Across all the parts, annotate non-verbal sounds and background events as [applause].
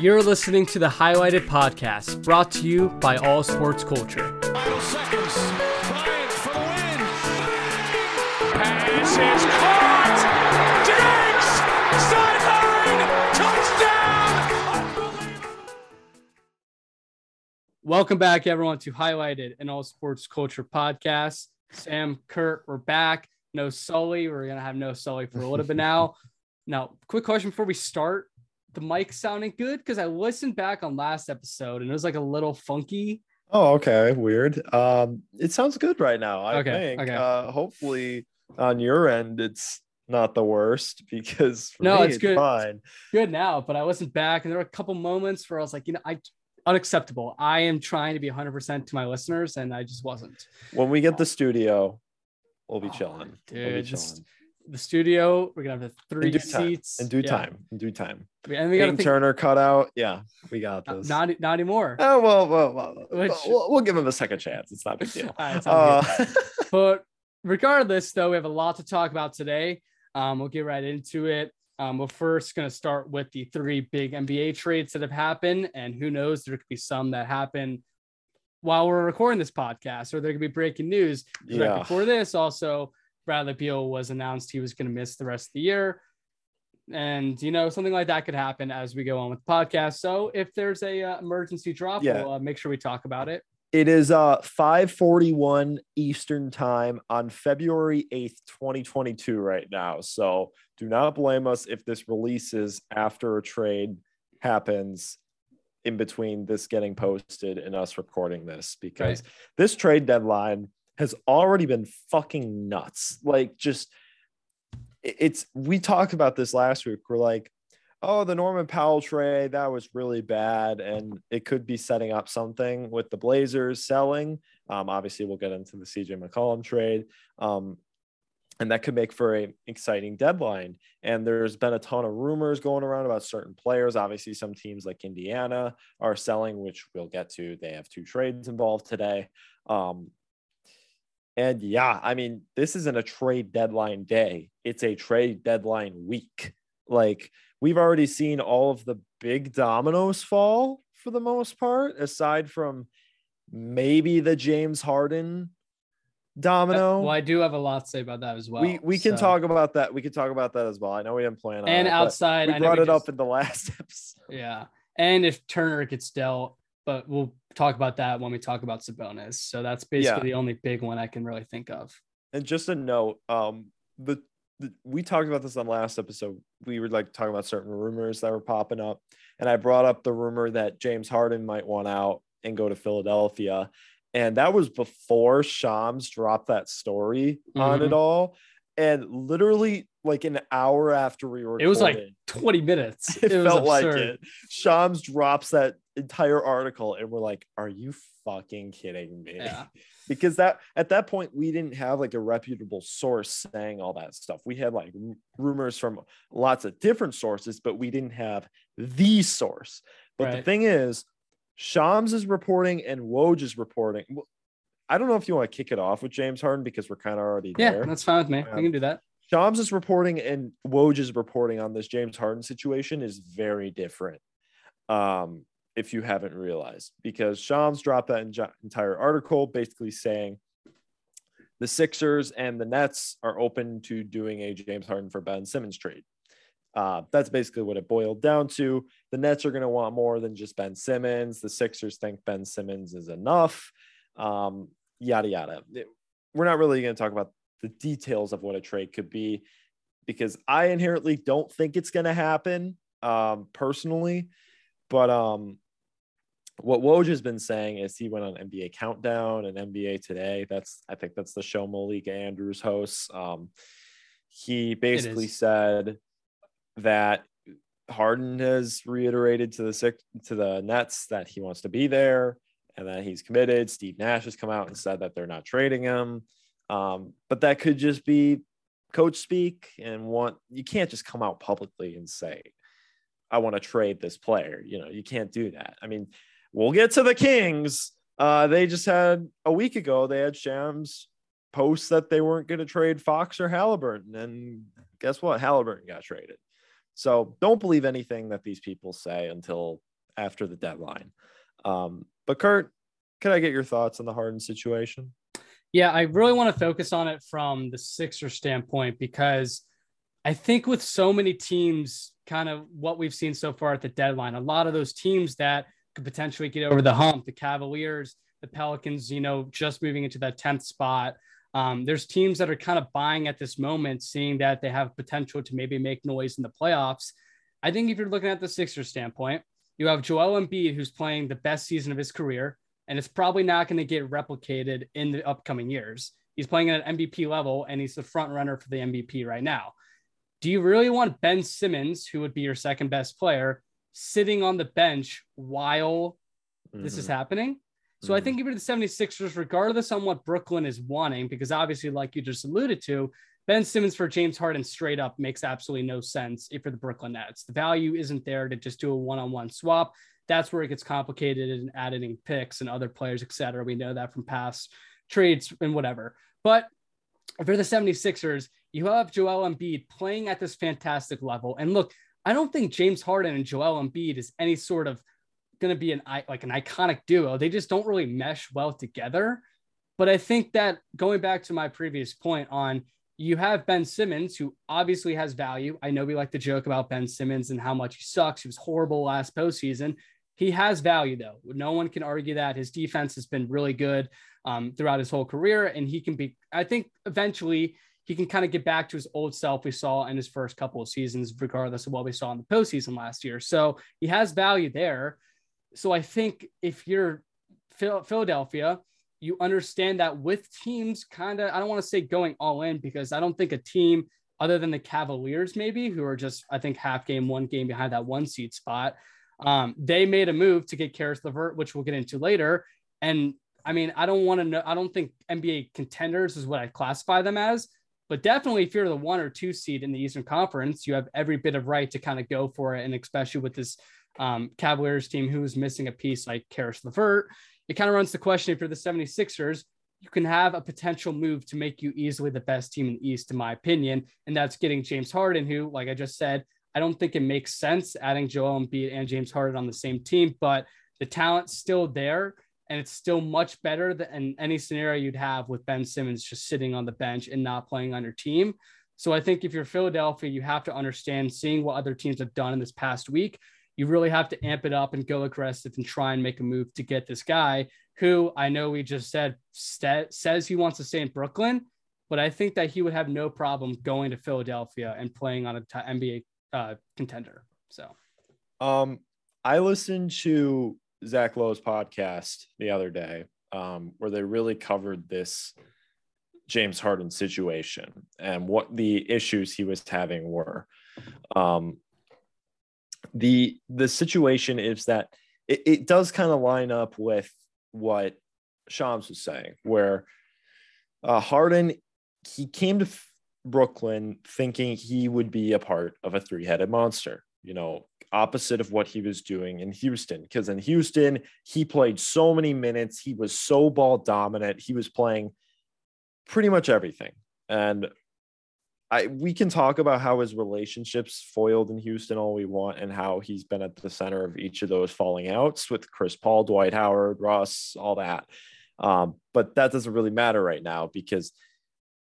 You're listening to the Highlighted Podcast, brought to you by All Sports Culture. Final seconds. Bryant for the win. Pass is caught. Diggs. Sideline. Touchdown. Welcome back, everyone, to Highlighted and All Sports Culture Podcast. Sam, Kurt, we're back. No Sully. We're gonna have no Sully for a little bit now. [laughs] Now, quick question before we start: the mic sounding good? Because I listened back on last episode and it was like a little funky. Oh, okay. Weird. Um, it sounds good right now. I Okay, think. okay. Uh, hopefully on your end, it's not the worst [laughs] because for No, me, it's good. Fine. Good now, but I listened back and there were a couple moments where I was like, you know, I unacceptable. I am trying to be 100% to my listeners and I just wasn't. When we get the studio, we'll be Oh, chilling. We'll be dude, chilling. The studio, we're gonna have the three In due time. seats In due Yeah. time. In due time. And we Peyton think Turner cutout. Yeah, we got this. not not anymore. oh well, well, well, Which- we'll, we'll give him a second chance. It's not a big deal. [laughs] Right. Uh, [laughs] But regardless, though, we have a lot to talk about today. Um, we'll get right into it. Um, we're first going to start with the three big NBA trades that have happened, and who knows, there could be some that happen while we're recording this podcast, or there could be breaking news. 'Cause right before this, also Bradley Beal was announced he was going to miss the rest of the year, and you know something like that could happen as we go on with the podcast. So if there's a uh, emergency drop, Yeah. we'll uh, make sure we talk about it. It is uh 541 Eastern time on February 8th, 2022, right now. So do not blame us if this releases after a trade happens in between this getting posted and us recording this because this trade deadline has already been fucking nuts. Like just it's we talked about this last week. We're like, oh, the Norman Powell trade, that was really bad. And it could be setting up something with the Blazers selling. Um, obviously, we'll get into the CJ McCollum trade. Um, and that could make for an exciting deadline. And there's been a ton of rumors going around about certain players. Obviously, some teams like Indiana are selling, which we'll get to. They have two trades involved today. Um, and yeah, I mean, this isn't a trade deadline day, it's a trade deadline week. Like, we've already seen all of the big dominoes fall for the most part, aside from maybe the James Harden domino. Uh, well, I do have a lot to say about that as well. we we can so- talk about that. We can talk about that as well. I know we didn't plan on and it, outside. We I know brought we it just- up in the [laughs] last episode. Yeah. And if Turner gets dealt, but we'll talk about that when we talk about Sabonis. So that's basically Yeah. the only big one I can really think of. And just a note, um, the, the we talked about this on last episode. We were like talking about certain rumors that were popping up, and I brought up the rumor that James Harden might want out and go to Philadelphia, and that was before Shams dropped that story on Mhm. it all, and literally like an hour after we were, It was like 20 minutes. [laughs] it, It, was felt like it. Shams drops that entire article, and we're like, "Are you fucking kidding me?" Yeah. [laughs] because that at that point we didn't have like a reputable source saying all that stuff. We had like r- rumors from lots of different sources, but we didn't have the source. But the thing is, Shams is reporting and Woj is reporting. I don't know if you want to kick it off with James Harden because we're kind of already Yeah, there. that's fine with me. Um, we can do that. Shams is reporting and Woj is reporting on this James Harden situation is very different. Um, if you haven't realized, because Shams dropped that en- entire article basically saying the Sixers and the Nets are open to doing a James Harden for Ben Simmons trade. Uh, that's basically what it boiled down to. The Nets are going to want more than just Ben Simmons. The Sixers think Ben Simmons is enough. Um, yada yada. It- we're not really going to talk about the details of what a trade could be because I inherently don't think it's going to happen um, personally. But um, what Woj has been saying is he went on NBA Countdown and NBA Today. That's I think that's the show Malik Andrews hosts. Um, he basically said that Harden has reiterated to the six to the Nets that he wants to be there and that he's committed. Steve Nash has come out and said that they're not trading him. Um, but that could just be coach speak and want you can't just come out publicly and say, I want to trade this player. You know, you can't do that. I mean, we'll get to the Kings. Uh, they just had a week ago, they had Shams post that they weren't going to trade Fox or Halliburton. And guess what? Halliburton got traded. So don't believe anything that these people say until after the deadline. Um, but Kurt, can I get your thoughts on the Harden situation? Yeah, I really want to focus on it from the Sixer standpoint because I think with so many teams, kind of what we've seen so far at the deadline, a lot of those teams that could potentially get over the hump, the Cavaliers, the Pelicans, you know, just moving into that 10th spot. Um, there's teams that are kind of buying at this moment, seeing that they have potential to maybe make noise in the playoffs. I think if you're looking at the Sixers standpoint, you have Joel Embiid, who's playing the best season of his career, and it's probably not going to get replicated in the upcoming years. He's playing at an MVP level, and he's the front runner for the MVP right now. Do you really want Ben Simmons, who would be your second best player, sitting on the bench while mm-hmm. this is mm-hmm. happening? So mm-hmm. I think you're the 76ers, regardless on what Brooklyn is wanting, because obviously, like you just alluded to, Ben Simmons for James Harden straight up makes absolutely no sense if you're the Brooklyn Nets. The value isn't there to just do a one-on-one swap. That's where it gets complicated and adding picks and other players, et cetera. We know that from past trades and whatever. But for the 76ers, you have Joel Embiid playing at this fantastic level. And look, I don't think James Harden and Joel Embiid is any sort of going to be an like an iconic duo. They just don't really mesh well together. But I think that going back to my previous point on you have Ben Simmons, who obviously has value. I know we like to joke about Ben Simmons and how much he sucks. He was horrible last postseason. He has value, though. No one can argue that. His defense has been really good um, throughout his whole career. And he can be, I think, eventually he can kind of get back to his old self we saw in his first couple of seasons, regardless of what we saw in the postseason last year. So he has value there. So I think if you're Philadelphia, you understand that with teams kind of, I don't want to say going all in because I don't think a team other than the Cavaliers, maybe who are just, I think, half game, one game behind that one seed spot. Um, they made a move to get Caris LeVert, which we'll get into later. And I mean, I don't want to know, I don't think NBA contenders is what I classify them as, but definitely if you're the one or two seed in the Eastern Conference, you have every bit of right to kind of go for it. And especially with this um, Cavaliers team who's missing a piece like Caris LeVert, it kind of runs the question if you're the 76ers, you can have a potential move to make you easily the best team in the East, in my opinion. And that's getting James Harden, who, like I just said, I don't think it makes sense adding Joel Embiid and James Harden on the same team, but the talent's still there. And it's still much better than any scenario you'd have with Ben Simmons just sitting on the bench and not playing on your team. So I think if you're Philadelphia, you have to understand seeing what other teams have done in this past week you really have to amp it up and go aggressive and try and make a move to get this guy who I know we just said st- says he wants to stay in Brooklyn, but I think that he would have no problem going to Philadelphia and playing on a t- NBA uh, contender. So, um, I listened to Zach Lowe's podcast the other day um, where they really covered this James Harden situation and what the issues he was having were. Um, the the situation is that it, it does kind of line up with what Shams was saying, where uh, Harden he came to Brooklyn thinking he would be a part of a three-headed monster, you know, opposite of what he was doing in Houston. Because in Houston, he played so many minutes, he was so ball dominant, he was playing pretty much everything. And I we can talk about how his relationships foiled in Houston all we want and how he's been at the center of each of those falling outs with Chris Paul, Dwight Howard, Russ, all that. Um, but that doesn't really matter right now because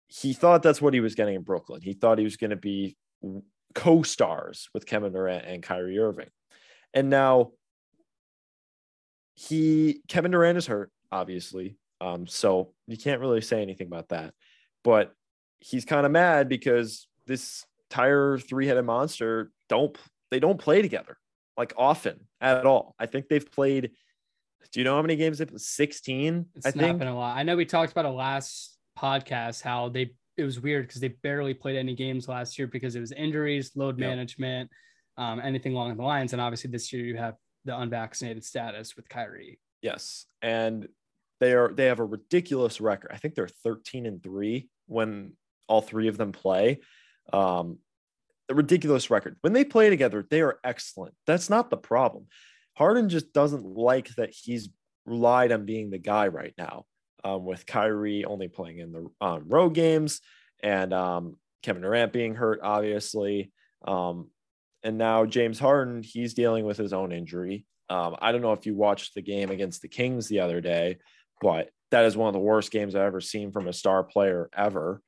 he thought that's what he was getting in Brooklyn. He thought he was going to be co-stars with Kevin Durant and Kyrie Irving. And now he Kevin Durant is hurt, obviously. Um, so you can't really say anything about that. But he's kind of mad because this tire three-headed monster don't they don't play together like often at all. I think they've played. Do you know how many games they've 16? It's I think. been a lot. I know we talked about a last podcast how they it was weird because they barely played any games last year because it was injuries, load yep. management, um, anything along the lines. And obviously this year you have the unvaccinated status with Kyrie. Yes. And they are they have a ridiculous record. I think they're 13 and 3 when all three of them play. Um, a ridiculous record. When they play together, they are excellent. That's not the problem. Harden just doesn't like that he's relied on being the guy right now, um, with Kyrie only playing in the um, road games and um, Kevin Durant being hurt, obviously. Um, and now James Harden, he's dealing with his own injury. Um, I don't know if you watched the game against the Kings the other day, but that is one of the worst games I've ever seen from a star player ever.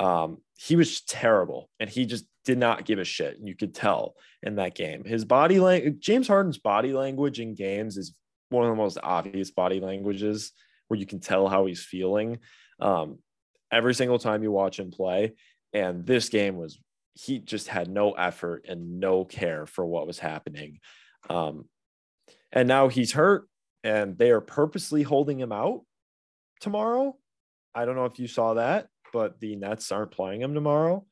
Um, he was terrible and he just did not give a shit. You could tell in that game. His body language, James Harden's body language in games is one of the most obvious body languages where you can tell how he's feeling um, every single time you watch him play. And this game was, he just had no effort and no care for what was happening. Um, and now he's hurt and they are purposely holding him out tomorrow. I don't know if you saw that, but the Nets aren't playing him tomorrow.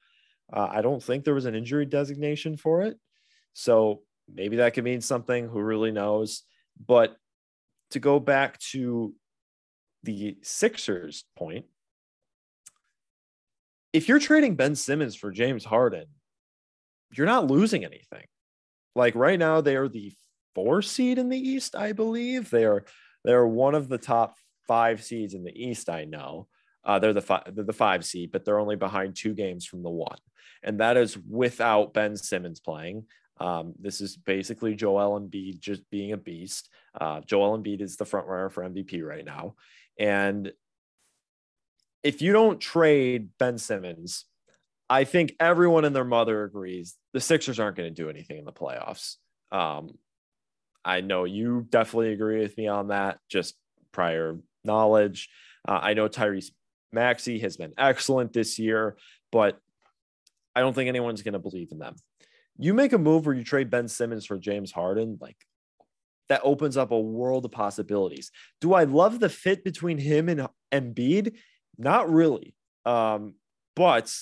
Uh, I don't think there was an injury designation for it. So maybe that could mean something. Who really knows? But to go back to the Sixers point, if you're trading Ben Simmons for James Harden, you're not losing anything. Like right now, they are the four seed in the East, I believe. They are they're one of the top five seeds in the East. I know uh, they're the five, they're the five seed, but they're only behind two games from the one, and that is without Ben Simmons playing. Um, this is basically Joel Embiid just being a beast. Uh, Joel Embiid is the front runner for MVP right now, and if you don't trade Ben Simmons, I think everyone and their mother agrees the Sixers aren't going to do anything in the playoffs. Um, I know you definitely agree with me on that, just prior knowledge. Uh, I know Tyrese Maxey has been excellent this year, but I don't think anyone's going to believe in them. You make a move where you trade Ben Simmons for James Harden, like that opens up a world of possibilities. Do I love the fit between him and Embiid? Not really. Um, but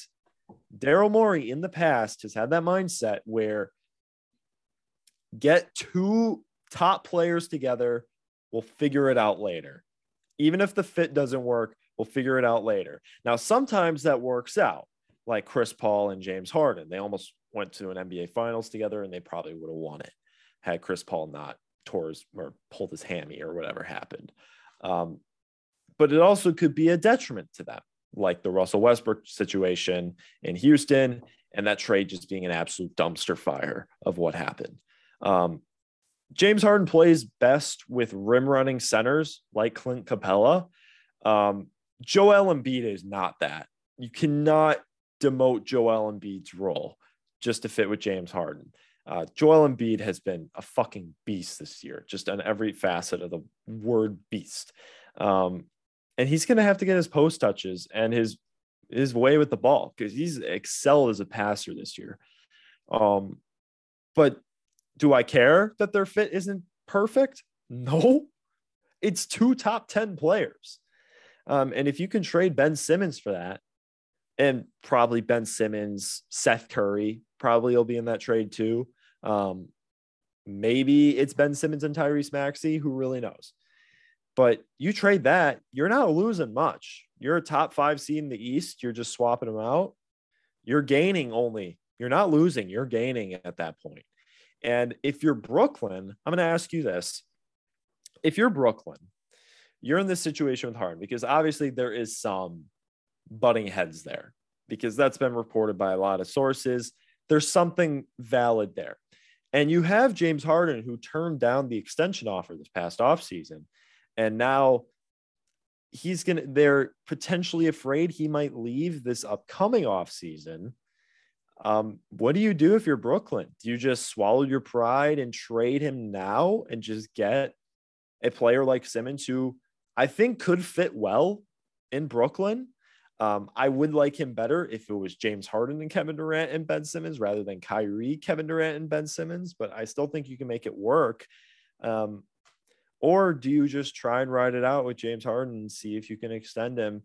Daryl Morey in the past has had that mindset where get two top players together. We'll figure it out later. Even if the fit doesn't work, we'll figure it out later. Now, sometimes that works out, like Chris Paul and James Harden. They almost went to an NBA finals together and they probably would have won it had Chris Paul not tore his or pulled his hammy or whatever happened. Um, but it also could be a detriment to them, like the Russell Westbrook situation in Houston and that trade just being an absolute dumpster fire of what happened. Um, James Harden plays best with rim running centers like Clint Capela. Um, Joel Embiid is not that. You cannot demote Joel Embiid's role just to fit with James Harden. Uh, Joel Embiid has been a fucking beast this year, just on every facet of the word beast. Um, and he's going to have to get his post touches and his his way with the ball because he's excelled as a passer this year. Um, but do I care that their fit isn't perfect? No, it's two top 10 players. Um, and if you can trade Ben Simmons for that, and probably Ben Simmons, Seth Curry probably will be in that trade too. Um, maybe it's Ben Simmons and Tyrese Maxey, who really knows. But you trade that, you're not losing much. You're a top five seed in the East. You're just swapping them out. You're gaining only. You're not losing. You're gaining at that point. And if you're Brooklyn, I'm going to ask you this. If you're Brooklyn, you're in this situation with Harden because obviously there is some butting heads there because that's been reported by a lot of sources. There's something valid there. And you have James Harden who turned down the extension offer this past offseason. And now he's going to, they're potentially afraid he might leave this upcoming offseason um, what do you do if you're Brooklyn? Do you just swallow your pride and trade him now and just get a player like Simmons who I think could fit well in Brooklyn? Um, I would like him better if it was James Harden and Kevin Durant and Ben Simmons rather than Kyrie, Kevin Durant and Ben Simmons, but I still think you can make it work. Um, or do you just try and ride it out with James Harden and see if you can extend him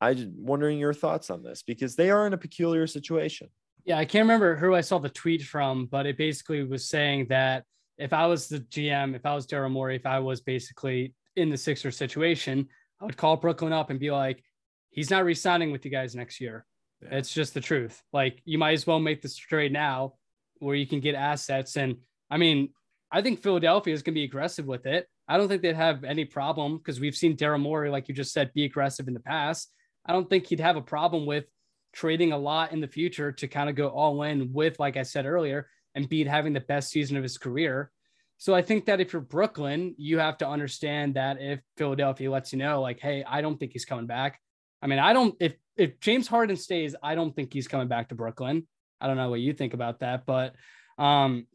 I'm wondering your thoughts on this because they are in a peculiar situation. Yeah, I can't remember who I saw the tweet from, but it basically was saying that if I was the GM, if I was Daryl Morey, if I was basically in the Sixer situation, I would call Brooklyn up and be like, he's not resigning with you guys next year. Yeah. It's just the truth. Like you might as well make this trade now where you can get assets. And I mean, I think Philadelphia is going to be aggressive with it. I don't think they'd have any problem because we've seen Daryl Morey, like you just said, be aggressive in the past. I don't think he'd have a problem with trading a lot in the future to kind of go all in with, like I said earlier, and Embiid having the best season of his career. So I think that if you're Brooklyn, you have to understand that if Philadelphia lets you know, like, hey, I don't think he's coming back. I mean, I don't if if James Harden stays, I don't think he's coming back to Brooklyn. I don't know what you think about that, but um,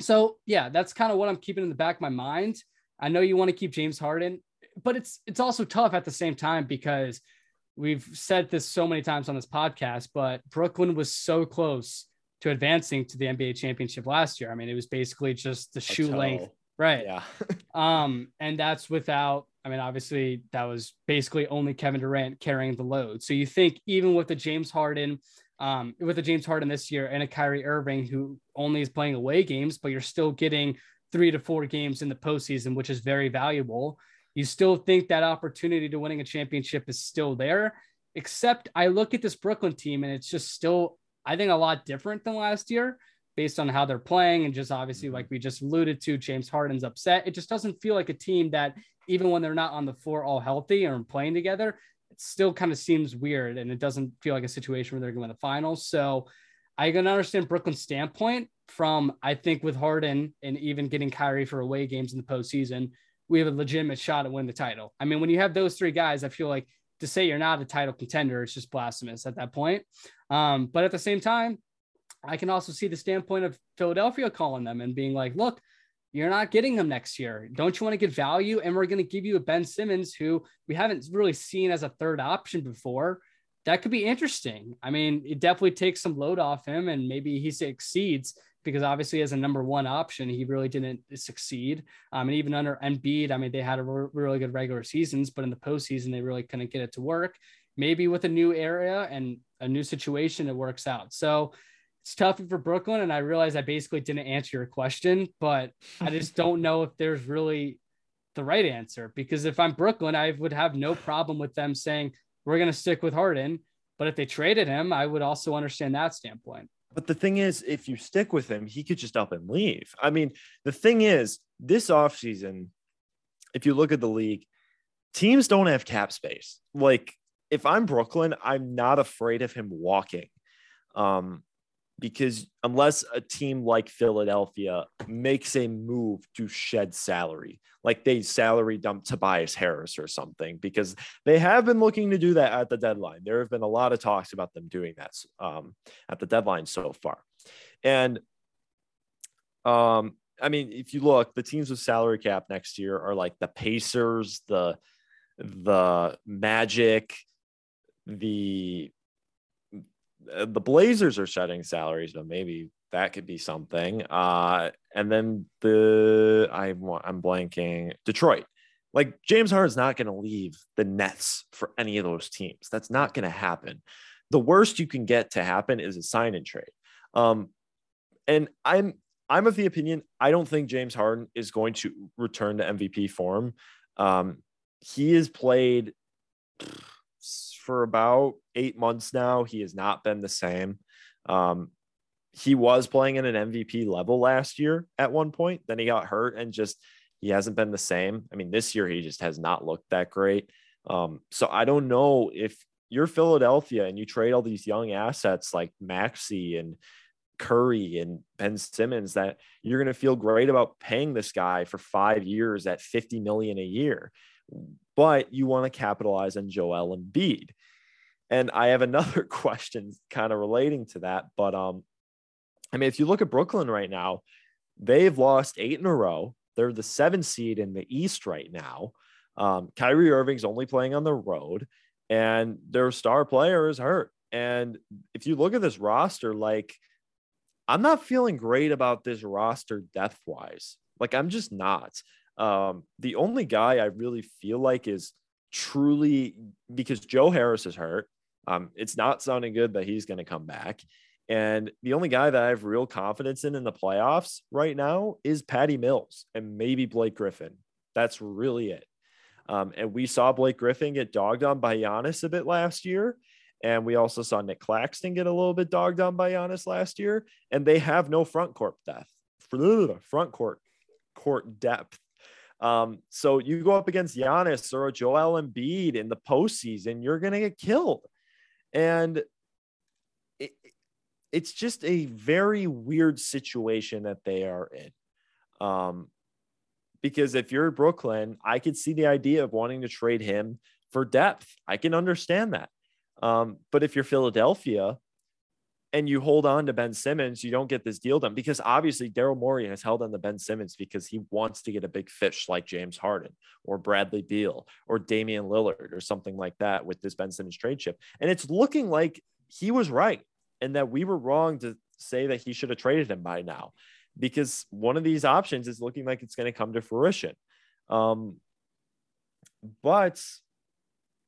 so yeah, that's kind of what I'm keeping in the back of my mind. I know you want to keep James Harden, but it's it's also tough at the same time because we've said this so many times on this podcast, but Brooklyn was so close to advancing to the NBA championship last year. I mean, it was basically just the shoe length, right? Yeah. [laughs] Um, and that's without, I mean, obviously that was basically only Kevin Durant carrying the load. So you think even with the James Harden, um, with the James Harden this year and a Kyrie Irving who only is playing away games, but you're still getting three to four games in the postseason, which is very valuable. You still think that opportunity to winning a championship is still there. Except I look at this Brooklyn team and it's just still, I think, a lot different than last year based on how they're playing. And just obviously, mm-hmm. like we just alluded to, James Harden's upset. It just doesn't feel like a team that, even when they're not on the floor all healthy or playing together, it still kind of seems weird. And it doesn't feel like a situation where they're going to the finals. So I can understand Brooklyn's standpoint from, I think, with Harden and even getting Kyrie for away games in the postseason, we have a legitimate shot at win the title. I mean, when you have those three guys, I feel like to say you're not a title contender is just blasphemous at that point. Um, but at the same time, I can also see the standpoint of Philadelphia calling them and being like, look, you're not getting them next year. Don't you want to get value? And we're going to give you a Ben Simmons who we haven't really seen as a third option before. That could be interesting. I mean, it definitely takes some load off him and maybe he succeeds because obviously as a number one option, he really didn't succeed. Um, and even under Embiid, I mean, they had a re- really good regular seasons, but in the postseason, they really couldn't get it to work. Maybe with a new area and a new situation, it works out. So it's tough for Brooklyn. And I realize I basically didn't answer your question, but I just [laughs] don't know if there's really the right answer because if I'm Brooklyn, I would have no problem with them saying we're going to stick with Harden. But if they traded him, I would also understand that standpoint. But the thing is, if you stick with him, he could just up and leave. I mean, the thing is, this offseason, if you look at the league, teams don't have cap space. Like, if I'm Brooklyn, I'm not afraid of him walking. Um, because unless a team like Philadelphia makes a move to shed salary, like they salary dump Tobias Harris or something, because they have been looking to do that at the deadline. There have been a lot of talks about them doing that um, at the deadline so far. And um, I mean, if you look, the teams with salary cap next year are like the Pacers, the the Magic, the the Blazers are shedding salaries, but maybe that could be something. Uh, and then the I want I'm blanking Detroit. Like James Harden's not going to leave the Nets for any of those teams. That's not going to happen. The worst you can get to happen is a sign and trade. Um, and I'm I'm of the opinion I don't think James Harden is going to return to MVP form. Um, he has played for about eight months now. He has not been the same. Um, he was playing at an MVP level last year at one point. Then he got hurt and just he hasn't been the same. I mean, this year he just has not looked that great. Um, so I don't know if you're Philadelphia and you trade all these young assets like Maxey and Curry and Ben Simmons that you're going to feel great about paying this guy for five years at 50 million a year. But you want to capitalize on Joel Embiid. And I have another [laughs] question kind of relating to that. But um, I mean, if you look at Brooklyn right now, they've lost eight in a row. They're the seven seed in the East right now. Um, Kyrie Irving's only playing on the road, and their star player is hurt. And if you look at this roster, like I'm not feeling great about this roster depth wise. Like I'm just not. Um, the only guy I really feel like is truly because Joe Harris is hurt. Um, it's not sounding good that he's going to come back. And the only guy that I have real confidence in in the playoffs right now is Patty Mills and maybe Blake Griffin. That's really it. Um, and we saw Blake Griffin get dogged on by Giannis a bit last year. And we also saw Nic Claxton get a little bit dogged on by Giannis last year. And they have no front court depth, [laughs] front court court depth. Um, so you go up against Giannis or Joel Embiid in the postseason, you're going to get killed. And it's just a very weird situation that they are in. Um, because if you're Brooklyn, I could see the idea of wanting to trade him for depth. I can understand that. Um, but if you're Philadelphia and you hold on to Ben Simmons, you don't get this deal done because obviously Daryl Morey has held on to Ben Simmons because he wants to get a big fish like James Harden or Bradley Beal or Damian Lillard or something like that with this Ben Simmons trade chip. And it's looking like he was right and that we were wrong to say that he should have traded him by now because one of these options is looking like it's going to come to fruition. Um, but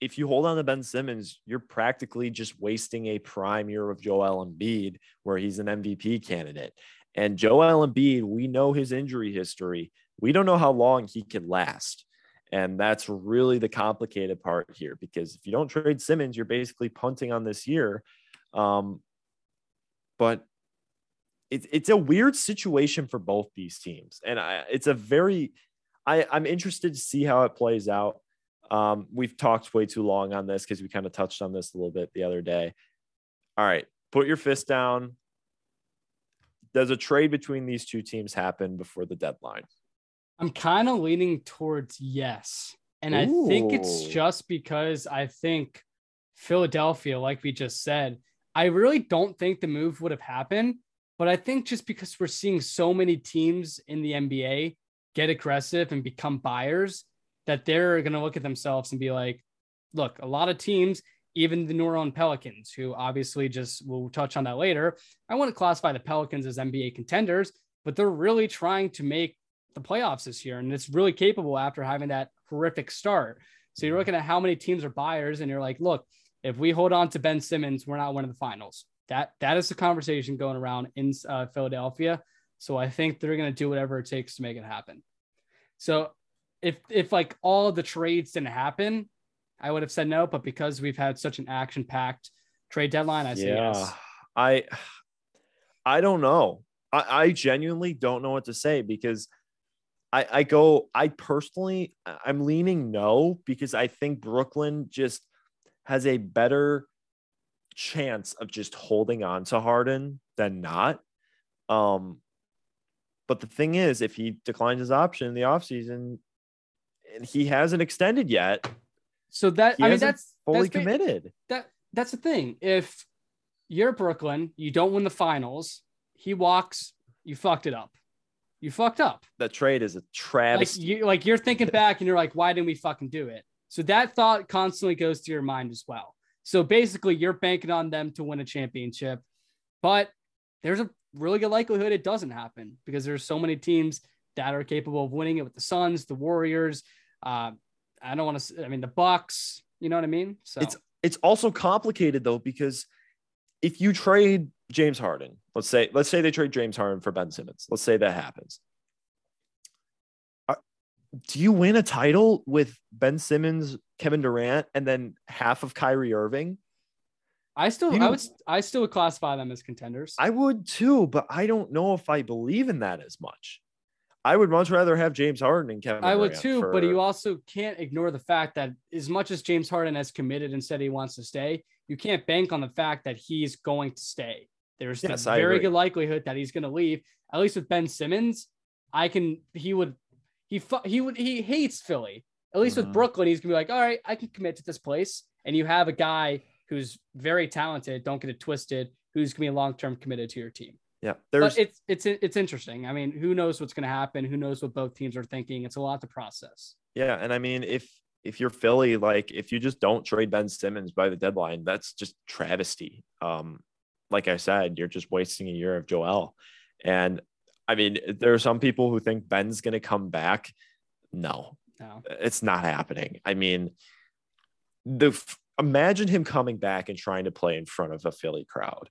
if you hold on to Ben Simmons, you're practically just wasting a prime year of Joel Embiid where he's an MVP candidate. And Joel Embiid, we know his injury history. We don't know how long he can last. And that's really the complicated part here because if you don't trade Simmons, you're basically punting on this year. Um, but it's it's a weird situation for both these teams, and I, it's a very I, I'm interested to see how it plays out. Um, we've talked way too long on this because we kind of touched on this a little bit the other day. All right, put your fist down. Does a trade between these two teams happen before the deadline? I'm kind of leaning towards yes. And I think it's just because I think Philadelphia, like we just said, I really don't think the move would have happened. But I think just because we're seeing so many teams in the NBA get aggressive and become buyers, that they're going to look at themselves and be like, look, a lot of teams, even the New Orleans Pelicans, who obviously just we'll touch on that later. I want to classify the Pelicans as NBA contenders, but they're really trying to make the playoffs this year. And it's really capable after having that horrific start. So you're looking at how many teams are buyers, and you're like, look, if we hold on to Ben Simmons, we're not one of the finals. That that is the conversation going around in uh, Philadelphia. So I think they're going to do whatever it takes to make it happen. So if if like all the trades didn't happen, I would have said no. But because we've had such an action packed trade deadline, I say yes. I I don't know. I, I genuinely don't know what to say because I, I go, I personally I'm leaning no because I think Brooklyn just has a better chance of just holding on to Harden than not. Um but the thing is, if he declines his option in the offseason and he hasn't extended yet, So that he I mean that's fully that's committed. that that's the thing. If you're Brooklyn, you don't win the finals, he walks, you fucked it up. You fucked up. That trade is a Like travesty. you like you're thinking [laughs] back and you're like, why didn't we fucking do it? So that thought constantly goes to your mind as well. So basically you're banking on them to win a championship, but there's a really good likelihood it doesn't happen because there's so many teams that are capable of winning it with the Suns, the Warriors. Uh, I don't want to. I mean, the Bucks. You know what I mean? So It's it's also complicated though because if you trade James Harden, let's say let's say they trade James Harden for Ben Simmons. Let's say that happens. Are- Do you win a title with Ben Simmons, Kevin Durant, and then half of Kyrie Irving? I still, You I would, I still would classify them as contenders. I would too, but I don't know if I believe in that as much. I would much rather have James Harden and Kevin. I would too, for- but you also can't ignore the fact that as much as James Harden has committed and said he wants to stay, you can't bank on the fact that he's going to stay. There's Yes, very good likelihood that he's going to leave. At least with Ben Simmons, I can. He would. He fu- he would. He hates Philly. At least Mhm. with Brooklyn, he's gonna be like, all right, I can commit to this place. And you have a guy who's very talented. Don't get it twisted. Who's gonna be long term committed to your team. Yeah, there's But it's it's it's interesting. I mean, who knows what's going to happen? Who knows what both teams are thinking? It's a lot to process. Yeah, and I mean, if if you're Philly, like if you just don't trade Ben Simmons by the deadline, that's just travesty. Um, like I said, you're just wasting a year of Joel. And I mean, there are some people who think Ben's going to come back. No, No, it's not happening. I mean, the imagine him coming back and trying to play in front of a Philly crowd.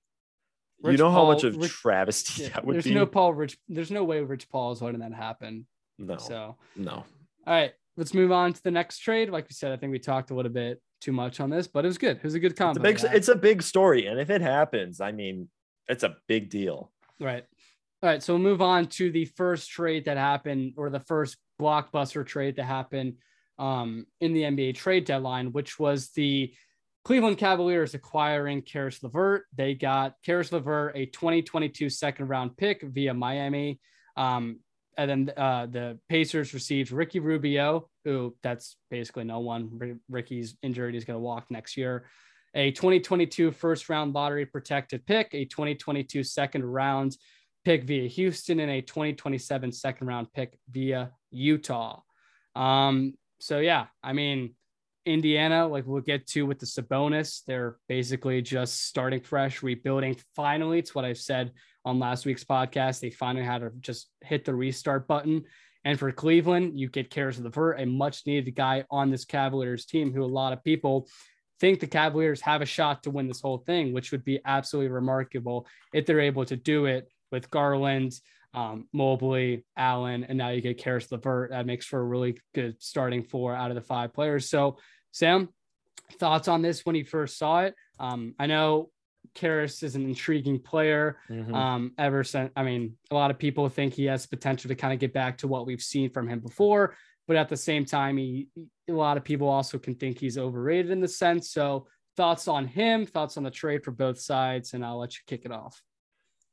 You Rich know how much of Rich- travesty yeah, that would there's be. There's no Paul Rich. There's no way Rich Paul is letting that happen. no, So, no. All right, let's move on to the next trade. Like we said, I think we talked a little bit too much on this, but it was good. It was a good It's combo. a big. It's a big story, and if it happens, I mean, it's a big deal. Right. All right. So we'll move on to the first trade that happened, or the first blockbuster trade that happened um, in the NBA trade deadline, which was the Cleveland Cavaliers acquiring Caris LeVert. They got Caris LeVert, a 2022 second round pick via Miami. Um, and then uh, the Pacers received Ricky Rubio, who that's basically no one. Ricky's injured. He's going to walk next year. A 2022 first round lottery protected pick, a 2022 second round pick via Houston, and a 2027 second round pick via Utah. Um, so, yeah, I mean, Indiana, like we'll get to with the Sabonis, they're basically just starting fresh, rebuilding. Finally, it's what I've said on last week's podcast. They finally had to just hit the restart button. And for Cleveland, you get Caris LeVert, a much needed guy on this Cavaliers team who a lot of people think the Cavaliers have a shot to win this whole thing, which would be absolutely remarkable if they're able to do it with Garland, um, Mobley, Allen, and now you get Caris LeVert. That makes for a really good starting four out of the five players. So, Sam, thoughts on this when he first saw it? Um, I know Caris is an intriguing player. Mm-hmm. Um, ever since, I mean, a lot of people think he has potential to kind of get back to what we've seen from him before, but at the same time, he a lot of people also can think he's overrated in the sense. So, thoughts on him, thoughts on the trade for both sides, and I'll let you kick it off.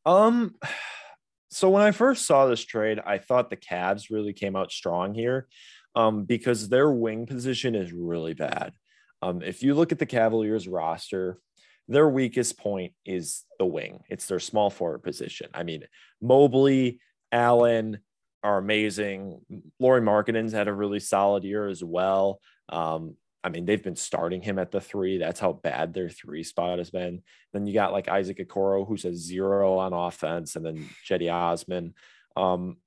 Um, [sighs] so when I first saw this trade, I thought the Cavs really came out strong here, um, because their wing position is really bad. Um, if you look at the Cavaliers roster, their weakest point is the wing. It's their small forward position. I mean, Mobley, Allen are amazing. Lauri Markkanen's had a really solid year as well. Um, I mean, they've been starting him at the three. That's how bad their three spot has been. Then you got like Isaac Okoro, who's a zero on offense, and then Cedi Osman. Um,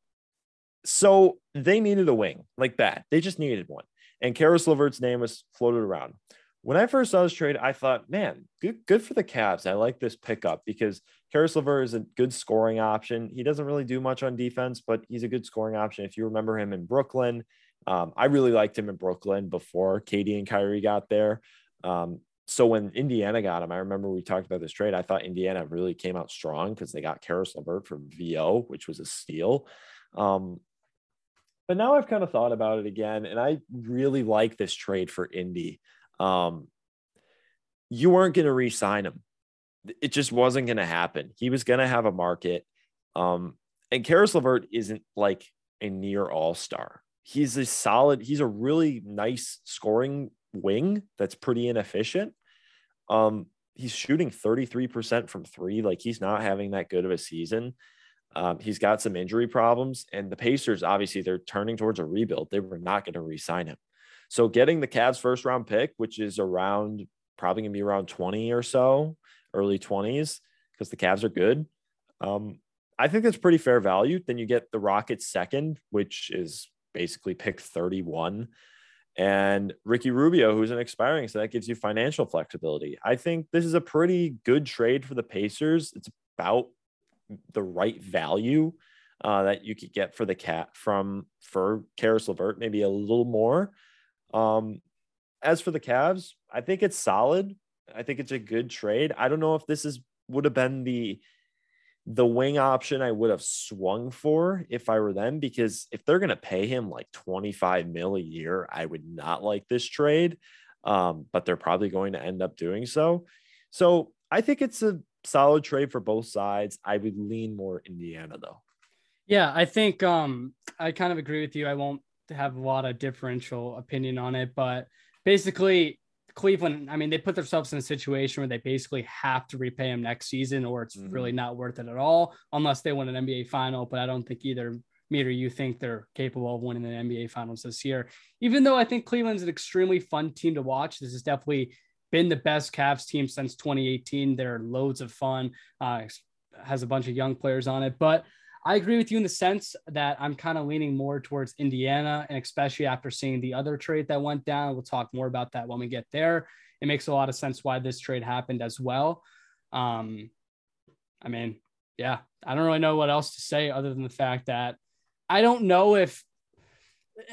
so they needed a wing like that. They just needed one. And Caris LeVert's name was floated around when I first saw this trade, I thought, man, good, good for the Cavs. I like this pickup because Caris LeVert is a good scoring option. He doesn't really do much on defense, but he's a good scoring option. If you remember him in Brooklyn, um, I really liked him in Brooklyn before KD and Kyrie got there. Um, so when Indiana got him, I remember we talked about this trade. I thought Indiana really came out strong because they got Caris LeVert from VO, which was a steal. Um, but now I've kind of thought about it again, and I really like this trade for Indy um, you weren't going to re-sign him. It just wasn't going to happen. He was going to have a market. Um, and Caris LeVert isn't like a near all-star. He's a solid, he's a really nice scoring wing that's pretty inefficient. Um, he's shooting 33% from three. Like he's not having that good of a season. Um, he's got some injury problems, and the Pacers obviously they're turning towards a rebuild. They were not going to re-sign him. So getting the Cavs first round pick, which is around probably gonna be around 20 or so, early 20s, because the Cavs are good. Um, I think that's pretty fair value. Then you get the Rockets second, which is basically pick 31. And Ricky Rubio, who's an expiring, so that gives you financial flexibility. I think this is a pretty good trade for the Pacers. It's about the right value uh, that you could get for the cat from for Caris LeVert, maybe a little more. Um, as for the Cavs, I think it's solid. I think it's a good trade. I don't know if this is would have been the the wing option I would have swung for if I were them because if they're going to pay him like 25 mil a year, I would not like this trade. Um, but they're probably going to end up doing so. So I think it's a solid trade for both sides. I would lean more Indiana though. Yeah, I think um, I kind of agree with you. I won't have a lot of differential opinion on it, but basically Cleveland, I mean, they put themselves in a situation where they basically have to repay him next season, or it's mm-hmm. really not worth it at all, unless they win an NBA final. But I don't think either me or you think they're capable of winning the NBA finals this year. Even though I think Cleveland's an extremely fun team to watch, this is definitely been the best Cavs team since 2018. They're loads of fun, uh, has a bunch of young players on it, but I agree with you in the sense that I'm kind of leaning more towards Indiana, and especially after seeing the other trade that went down. We'll talk more about that when we get there. It makes a lot of sense why this trade happened as well. Um, I mean, yeah, I don't really know what else to say other than the fact that I don't know if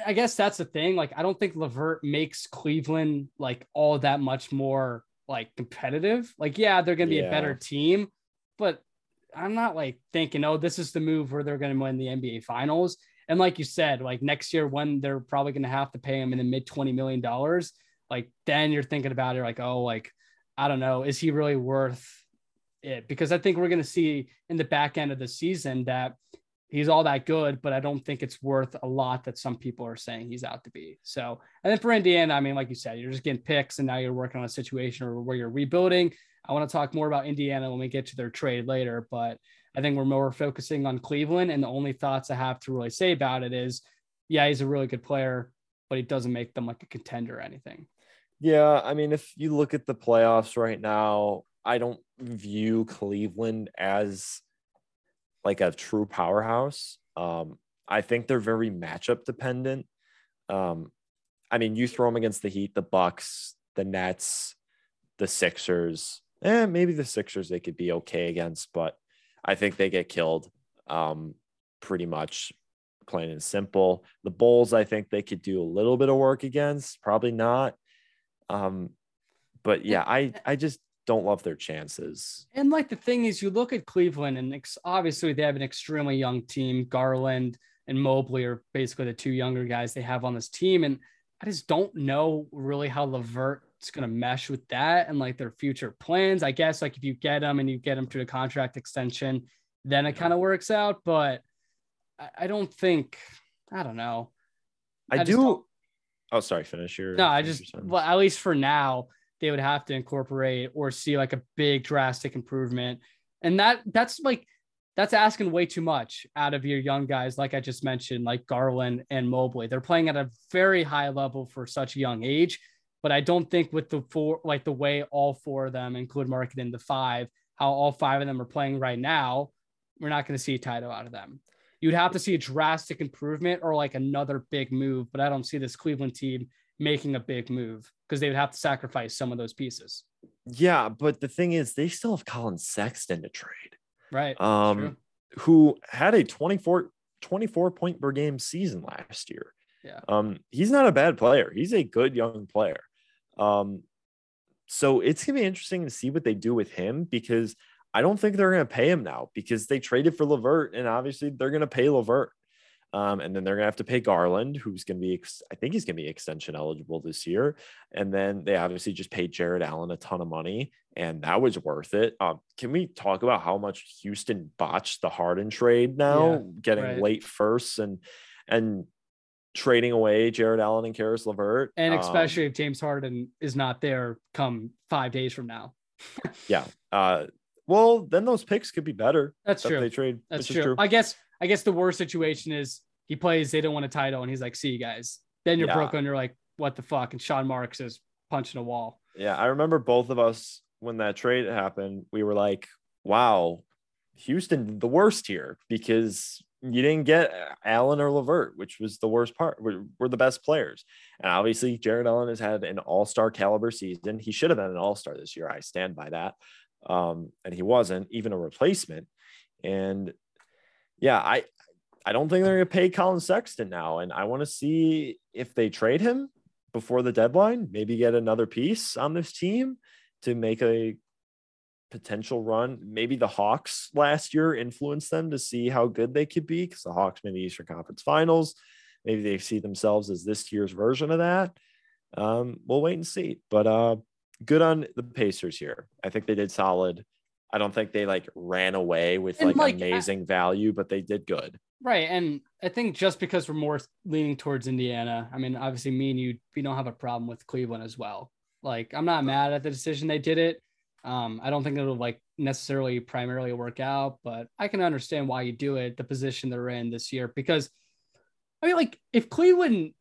I guess that's the thing. Like, I don't think LeVert makes Cleveland like all that much more like competitive. Like, yeah, they're gonna be yeah. a better team, but I'm not like thinking, oh, this is the move where they're going to win the NBA finals. And like you said, like next year when they're probably going to have to pay him in the mid $20 million, like then you're thinking about it like, oh, like I don't know, is he really worth it? Because I think we're going to see in the back end of the season that he's all that good, but I don't think it's worth a lot that some people are saying he's out to be. So, and then for Indiana, I mean, like you said, you're just getting picks and now you're working on a situation where you're rebuilding. I want to talk more about Indiana when we get to their trade later, but I think we're more focusing on Cleveland. And the only thoughts I have to really say about it is, yeah, he's a really good player, but he doesn't make them like a contender or anything. Yeah, I mean, if you look at the playoffs right now, I don't view Cleveland as like a true powerhouse. Um, I think they're very matchup dependent. Um, I mean, you throw them against the Heat, the Bucks, the Nets, the Sixers, eh, maybe the Sixers they could be okay against, but I think they get killed um, pretty much plain and simple. The Bulls, I think they could do a little bit of work against, probably not. Um, but yeah, I I just don't love their chances. And like the thing is, you look at Cleveland, and ex- obviously they have an extremely young team. Garland and Mobley are basically the two younger guys they have on this team, and I just don't know really how LeVert's going to mesh with that and like their future plans. I guess like if you get them and you get them to a contract extension, then it kind of works out. But I, I don't think I don't know. I, I do. Oh, sorry. Finish your. No, I just well, at least for now, they would have to incorporate or see like a big drastic improvement. And that that's like that's asking way too much out of your young guys, like I just mentioned, like Garland and Mobley. They're playing at a very high level for such a young age. But I don't think with the four, like the way all four of them, include market in the five, how all five of them are playing right now, we're not going to see a title out of them. You'd have to see a drastic improvement or like another big move, but I don't see this Cleveland team making a big move because they would have to sacrifice some of those pieces. Yeah, but the thing is, they still have Collin Sexton to trade, right? Um, who had a 24, 24 point per game season last year. Yeah. Um, he's not a bad player. He's a good young player. Um, so it's gonna be interesting to see what they do with him because I don't think they're gonna pay him now because they traded for LeVert and obviously they're gonna pay LeVert. Um, and then they're going to have to pay Garland, who's going to be, ex- I think he's going to be extension eligible this year. And then they obviously just paid Jarrett Allen a ton of money, and that was worth it. Um, can we talk about how much Houston botched the Harden trade now, yeah, getting right. late first and and trading away Jarrett Allen and Caris LeVert, and especially um, if James Harden is not there come five days from now. [laughs] yeah. Uh, well, then those picks could be better. That's true. They trade. That's true. true. I guess I guess the worst situation is he plays, they don't want a title, and he's like, see you guys. Then you're yeah. Brooklyn, you're like, what the fuck? And Sean Marks is punching a wall. Yeah, I remember both of us when that trade happened, we were like, wow, Houston the worst here because you didn't get Allen or LeVert, which was the worst part. We're, we're the best players. And obviously, Jarrett Allen has had an all star caliber season. He should have been an all star this year. I stand by that. Um, and he wasn't even a replacement. And yeah, I I don't think they're going to pay Collin Sexton now, and I want to see if they trade him before the deadline. Maybe get another piece on this team to make a potential run. Maybe the Hawks last year influenced them to see how good they could be because the Hawks made the Eastern Conference Finals. Maybe they see themselves as this year's version of that. Um, we'll wait and see. But uh, good on the Pacers here. I think they did solid. I don't think they like ran away with like, like, amazing I, value, but they did good. Right. And I think just because we're more leaning towards Indiana, I mean, obviously me and you, we don't have a problem with Cleveland as well. Like, I'm not mad at the decision they did it. Um, I don't think it'll like necessarily primarily work out, but I can understand why you do it, the position they're in this year, because I mean, like if Cleveland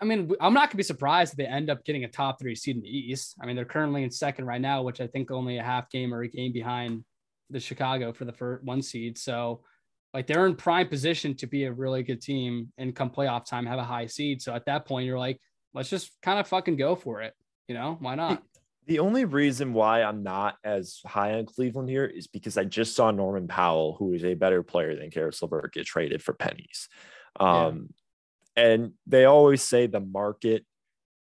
I mean, I'm not gonna be surprised if they end up getting a top three seed in the East. I mean, they're currently in second right now, which I think only a half game or a game behind the Chicago for the first one seed. So, like, they're in prime position to be a really good team and come playoff time have a high seed. So at that point, you're like, let's just kind of fucking go for it. You know, why not? The only reason why I'm not as high on Cleveland here is because I just saw Norman Powell, who is a better player than Caris LeVert, get traded for pennies. Um, and they always say the market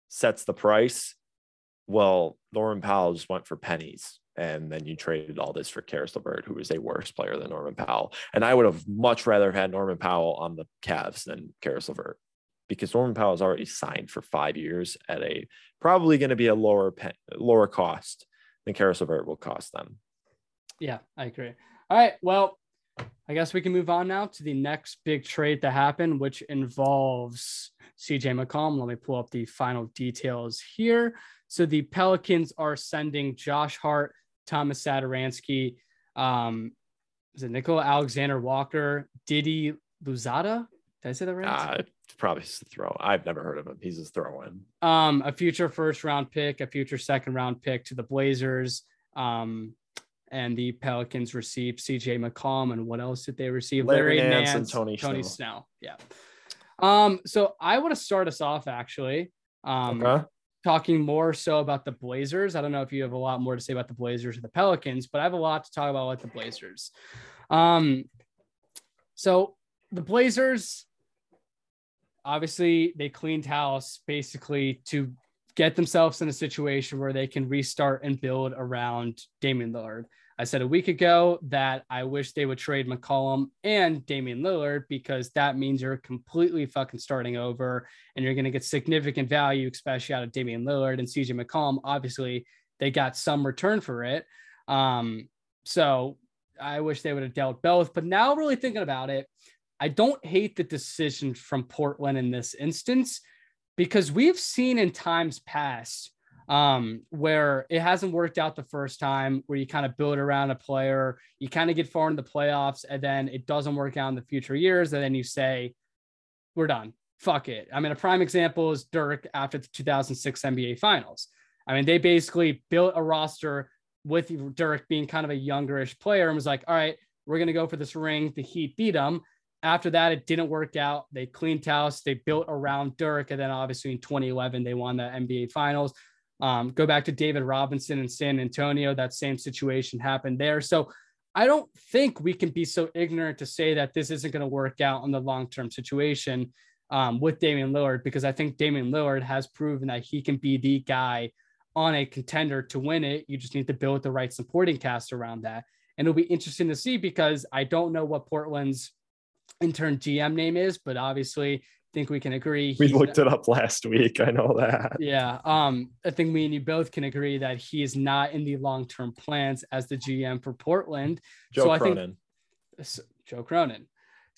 sets the price. Well, Norman Powell just went for pennies. And then you traded all this for Caris LeVert, who is a worse player than Norman Powell. And I would have much rather had Norman Powell on the Cavs than Caris LeVert. because Norman Powell is already signed for five years at a probably going to be a lower pe- lower cost than Caris LeVert will cost them. Yeah, I agree. All right. Well, I guess we can move on now to the next big trade to happen, which involves CJ McCollum. Let me pull up the final details here. So the Pelicans are sending Josh Hart, Tomas Satoransky, um, is it Nickeil Alexander Walker, Didi Louzada? Did I say that right? Uh, probably a throw. I've never heard of him. He's just throw in. um, a future first round pick, a future second round pick to the Blazers. Um, and the Pelicans received CJ McCollum. And what else did they receive? Larry Nance and Tony Snell. Snell. Yeah. Um, so I want to start us off actually. Um, Okay. talking more so about the Blazers. I don't know if you have a lot more to say about the Blazers or the Pelicans, but I have a lot to talk about with the Blazers. Um, so the Blazers, obviously, they cleaned house basically to get themselves in a situation where they can restart and build around Damian Lillard. I said a week ago that I wish they would trade McCollum and Damian Lillard because that means you're completely fucking starting over and you're going to get significant value, especially out of Damian Lillard and CJ McCollum. Obviously, they got some return for it. Um, so I wish they would have dealt both. But now, really thinking about it, I don't hate the decision from Portland in this instance because we've seen in times past um, where it hasn't worked out the first time, where you kind of build around a player, you kind of get far in the playoffs, and then it doesn't work out in the future years, and then you say, "We're done, fuck it." I mean, a prime example is Dirk after the 2006 NBA Finals. I mean, they basically built a roster with Dirk being kind of a youngerish player and was like, "All right, we're gonna go for this ring." The Heat beat them. After that, it didn't work out. They cleaned house. They built around Dirk, and then obviously in 2011 they won the NBA Finals. Um, go back to David Robinson in San Antonio. That same situation happened there. So I don't think we can be so ignorant to say that this isn't going to work out in the long term situation um, with Damian Lillard because I think Damian Lillard has proven that he can be the guy on a contender to win it. You just need to build the right supporting cast around that. And it'll be interesting to see because I don't know what Portland's intern GM name is, but obviously I think we can agree. We looked it up last week. I know that. yeah. Um, I think me and you both can agree that he is not in the long term plans as the GM for Portland. Joe So I think- Cronin. Joe Cronin.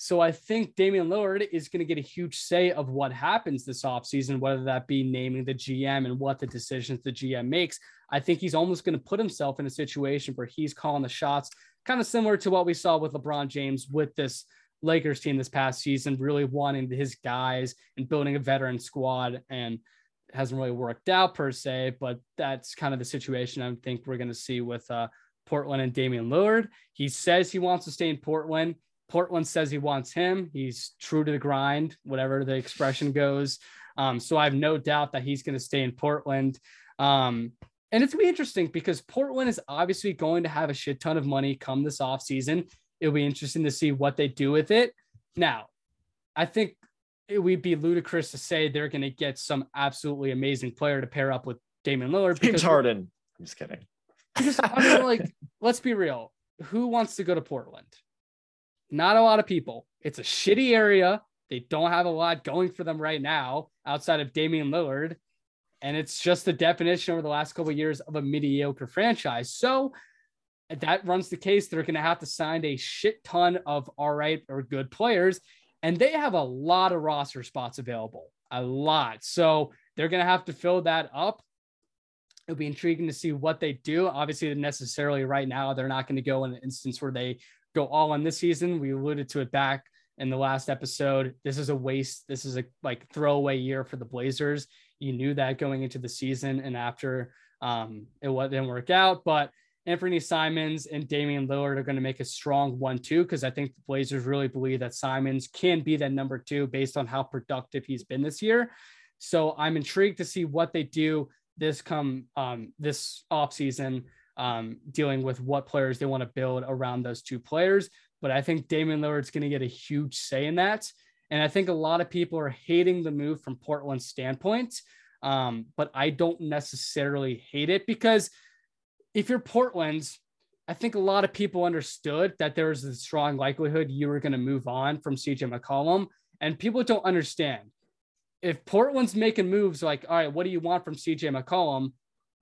So I think Damian Lillard is going to get a huge say of what happens this offseason, whether that be naming the GM and what the decisions the GM makes. I think he's almost going to put himself in a situation where he's calling the shots, kind of similar to what we saw with LeBron James with this Lakers team this past season, really wanting his guys and building a veteran squad. And hasn't really worked out per se, but that's kind of the situation I think we're going to see with uh, Portland and Damian Lillard. He says he wants to stay in Portland. Portland says he wants him. He's true to the grind, whatever the expression goes. Um, so I have no doubt that he's going to stay in Portland. Um, and it's going to be interesting because Portland is obviously going to have a shit ton of money come this offseason. It'll be interesting to see what they do with it. Now, I think it would be ludicrous to say they're going to get some absolutely amazing player to pair up with Damian Lillard. James Harden. I'm just kidding. Because I mean, [laughs] like, let's be real. Who wants to go to Portland? Not a lot of people. It's a shitty area. They don't have a lot going for them right now outside of Damian Lillard. And it's just the definition over the last couple of years of a mediocre franchise. So that runs the case. They're going to have to sign a shit ton of all right or good players. And they have a lot of roster spots available, a lot. So they're going to have to fill that up it'll be intriguing to see what they do. Obviously, necessarily right now, they're not going to go in an instance where they go all in this season. We alluded to it back in the last episode. This is a waste. This is a like throwaway year for the Blazers. You knew that going into the season, and after um, it didn't work out. But Anthony Simons and Damian Lillard are going to make a strong one-two because I think the Blazers really believe that Simons can be that number two based on how productive he's been this year. So I'm intrigued to see what they do this come um, this offseason, um, dealing with what players they want to build around those two players. But I think Damian Lillard's going to get a huge say in that. And I think a lot of people are hating the move from Portland's standpoint. Um, but I don't necessarily hate it because if you're Portland's, I think a lot of people understood that there was a strong likelihood you were going to move on from CJ McCollum. And people don't understand if Portland's making moves like, all right, what do you want from CJ McCollum?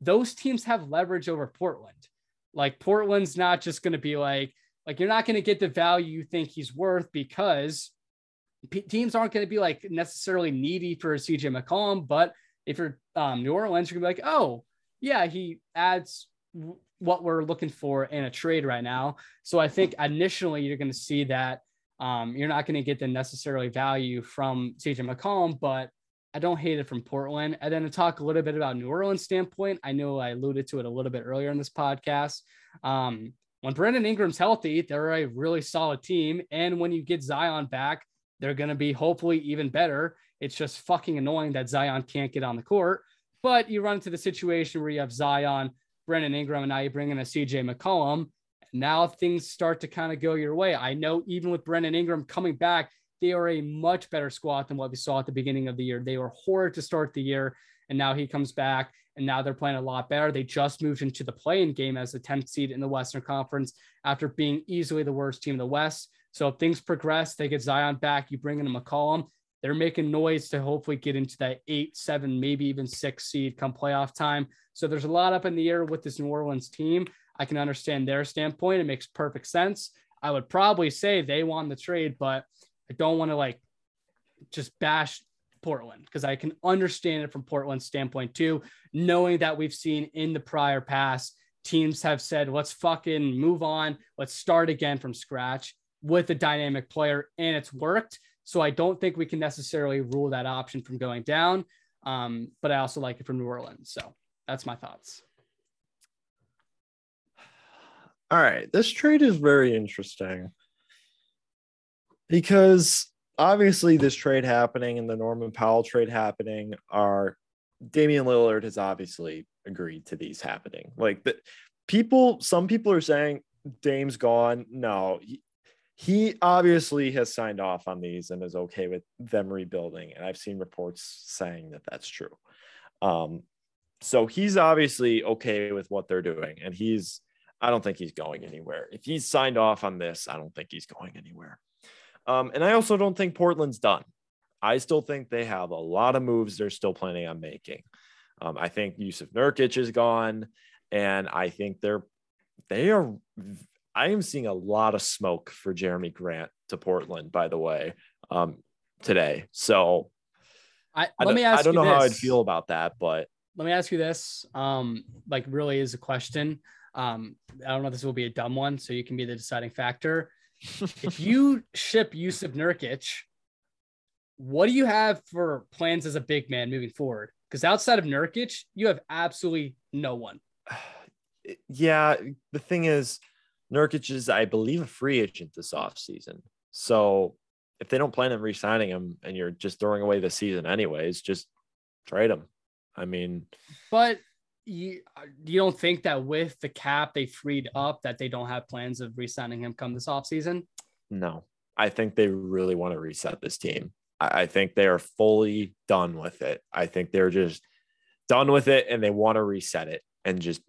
Those teams have leverage over Portland. Like Portland's not just going to be like, like you're not going to get the value you think he's worth because p- teams aren't going to be like necessarily needy for CJ McCollum. But if you're um, New Orleans, you're going to be like, oh, yeah, he adds what we're looking for in a trade right now. So I think initially you're going to see that um, you're not going to get the necessarily value from CJ McCollum, but I don't hate it from Portland. And then to talk a little bit about New Orleans standpoint, I know I alluded to it a little bit earlier in this podcast. Um, when Brandon Ingram's healthy, they're a really solid team. And when you get Zion back, they're going to be hopefully even better. It's just fucking annoying that Zion can't get on the court. But you run into the situation where you have Zion, Brandon Ingram, and now you bring in a CJ McCollum. Now things start to kind of go your way. I know even with Brandon Ingram coming back, they are a much better squad than what we saw at the beginning of the year. They were horrid to start the year, and now he comes back, and now they're playing a lot better. They just moved into the play-in game as the 10th seed in the Western Conference after being easily the worst team in the West. So if things progress, they get Zion back, you bring in a McCollum. They're making noise to hopefully get into that eight, seven, maybe even six seed come playoff time. So there's a lot up in the air with this New Orleans team. I can understand their standpoint. It makes perfect sense. I would probably say they won the trade, but I don't want to like just bash Portland because I can understand it from Portland's standpoint too, knowing that we've seen in the prior past teams have said, let's fucking move on, let's start again from scratch with a dynamic player, and it's worked. So I don't think we can necessarily rule that option from going down. Um, but I also like it from New Orleans. So that's my thoughts. All right, this trade is very interesting because obviously this trade happening and the Norman Powell trade happening are Damian Lillard has obviously agreed to these happening. Like the people, some people are saying Dame's gone. No, he, he obviously has signed off on these and is okay with them rebuilding. And I've seen reports saying that that's true. Um, so he's obviously okay with what they're doing, and he's I don't think he's going anywhere. If he's signed off on this, I don't think he's going anywhere. Um, and I also don't think Portland's done. I still think they have a lot of moves they're still planning on making. Um, I think Jusuf Nurkic is gone, and I think they're they are. I am seeing a lot of smoke for Jerami Grant to Portland. By the way, um, today. So I, I let me ask I don't know how I'd feel about that, but let me ask you this um like really is a question um i don't know if this will be a dumb one so you can be the deciding factor if [laughs] you ship Jusuf Nurkic what do you have for plans as a big man moving forward because outside of Nurkic you have absolutely no one [sighs] yeah, the thing is, Nurkic is, I believe, a free agent this offseason. So if they don't plan on re-signing him and you're just throwing away the season anyways, just trade him. I mean, but you you don't think that with the cap they freed up that they don't have plans of re-signing him come this offseason no. I think they really want to reset this team. I, I think they are fully done with it. I think they're just done with it and they want to reset it and just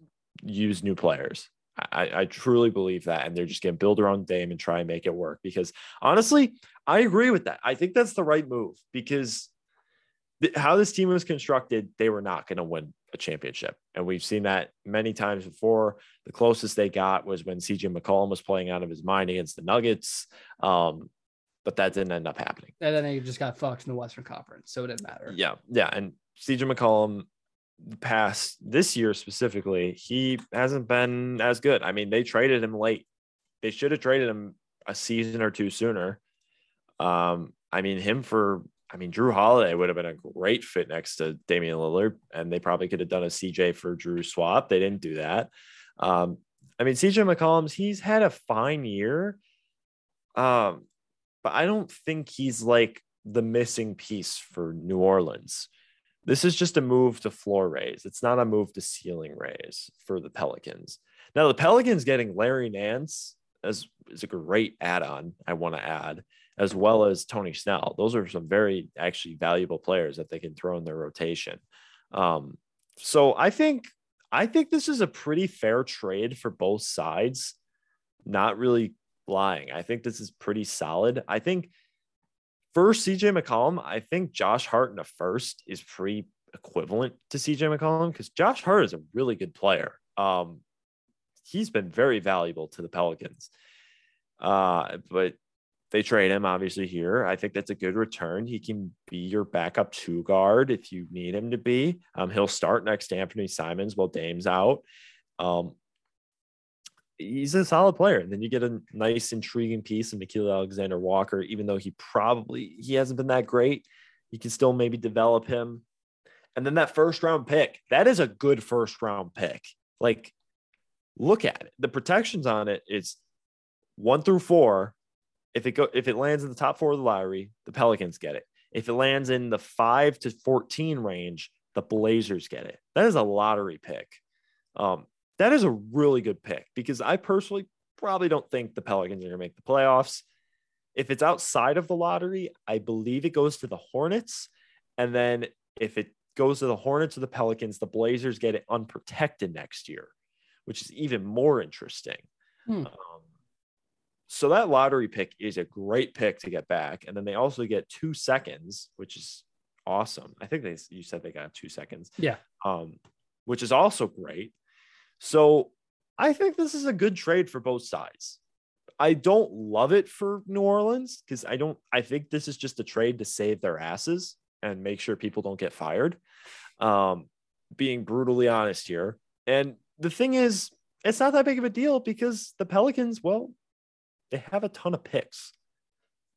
use new players. I, I truly believe that. And they're just going to build their own game and try and make it work. Because honestly, I agree with that. I think that's the right move because th- how this team was constructed, they were not going to win a championship. And we've seen that many times before. The closest they got was when CJ McCollum was playing out of his mind against the Nuggets. Um, but that didn't end up happening. and then they just got fucked in the Western Conference so it didn't matter Yeah, yeah, and CJ McCollum past this year specifically, he hasn't been as good. I mean, they traded him late. They should have traded him a season or two sooner. Um, I mean, him for I mean, Jrue Holiday would have been a great fit next to Damian Lillard, and they probably could have done a CJ for Jrue swap. They didn't do that. Um, I mean, CJ McCollum's he's had a fine year. Um, but I don't think he's like the missing piece for New Orleans. This is just a move to floor raise. It's not a move to ceiling raise for the Pelicans. Now the Pelicans getting Larry Nance as is a great add-on. I want to add, as well as Tony Snell. Those are some very actually valuable players that they can throw in their rotation. Um, so I think I think this is a pretty fair trade for both sides. Not really lying. I think this is pretty solid. I think for CJ McCollum, I think Josh Hart in a first is pretty equivalent to CJ McCollum because Josh Hart is a really good player. Um, he's been very valuable to the Pelicans. Uh, but they trade him obviously here. I think that's a good return. He can be your backup two guard if you need him to be. Um, he'll start next to Anthony Simons while Dame's out. Um, he's a solid player. And then you get a nice, intriguing piece of Nickeil Alexander Walker, even though he probably he hasn't been that great. You can still maybe develop him. And then that first round pick, that is a good first round pick. Like, look at it. The protections on it is one through four. If it go if it lands in the top four of the lottery, the Pelicans get it. If it lands in the five to 14 range, the Blazers get it. That is a lottery pick. Um, that is a really good pick because I personally probably don't think the Pelicans are going to make the playoffs. If it's outside of the lottery, I believe it goes to the Hornets. And then if it goes to the Hornets or the Pelicans, the Blazers get it unprotected next year, which is even more interesting. Hmm. Um, so that lottery pick is a great pick to get back. And then they also get two seconds, which is awesome. I think they you said they got two seconds. Yeah. Um, which is also great. So I think this is a good trade for both sides. I don't love it for New Orleans because I don't, I think this is just a trade to save their asses and make sure people don't get fired. Um, being brutally honest here. And the thing is, it's not that big of a deal because the Pelicans, well, they have a ton of picks.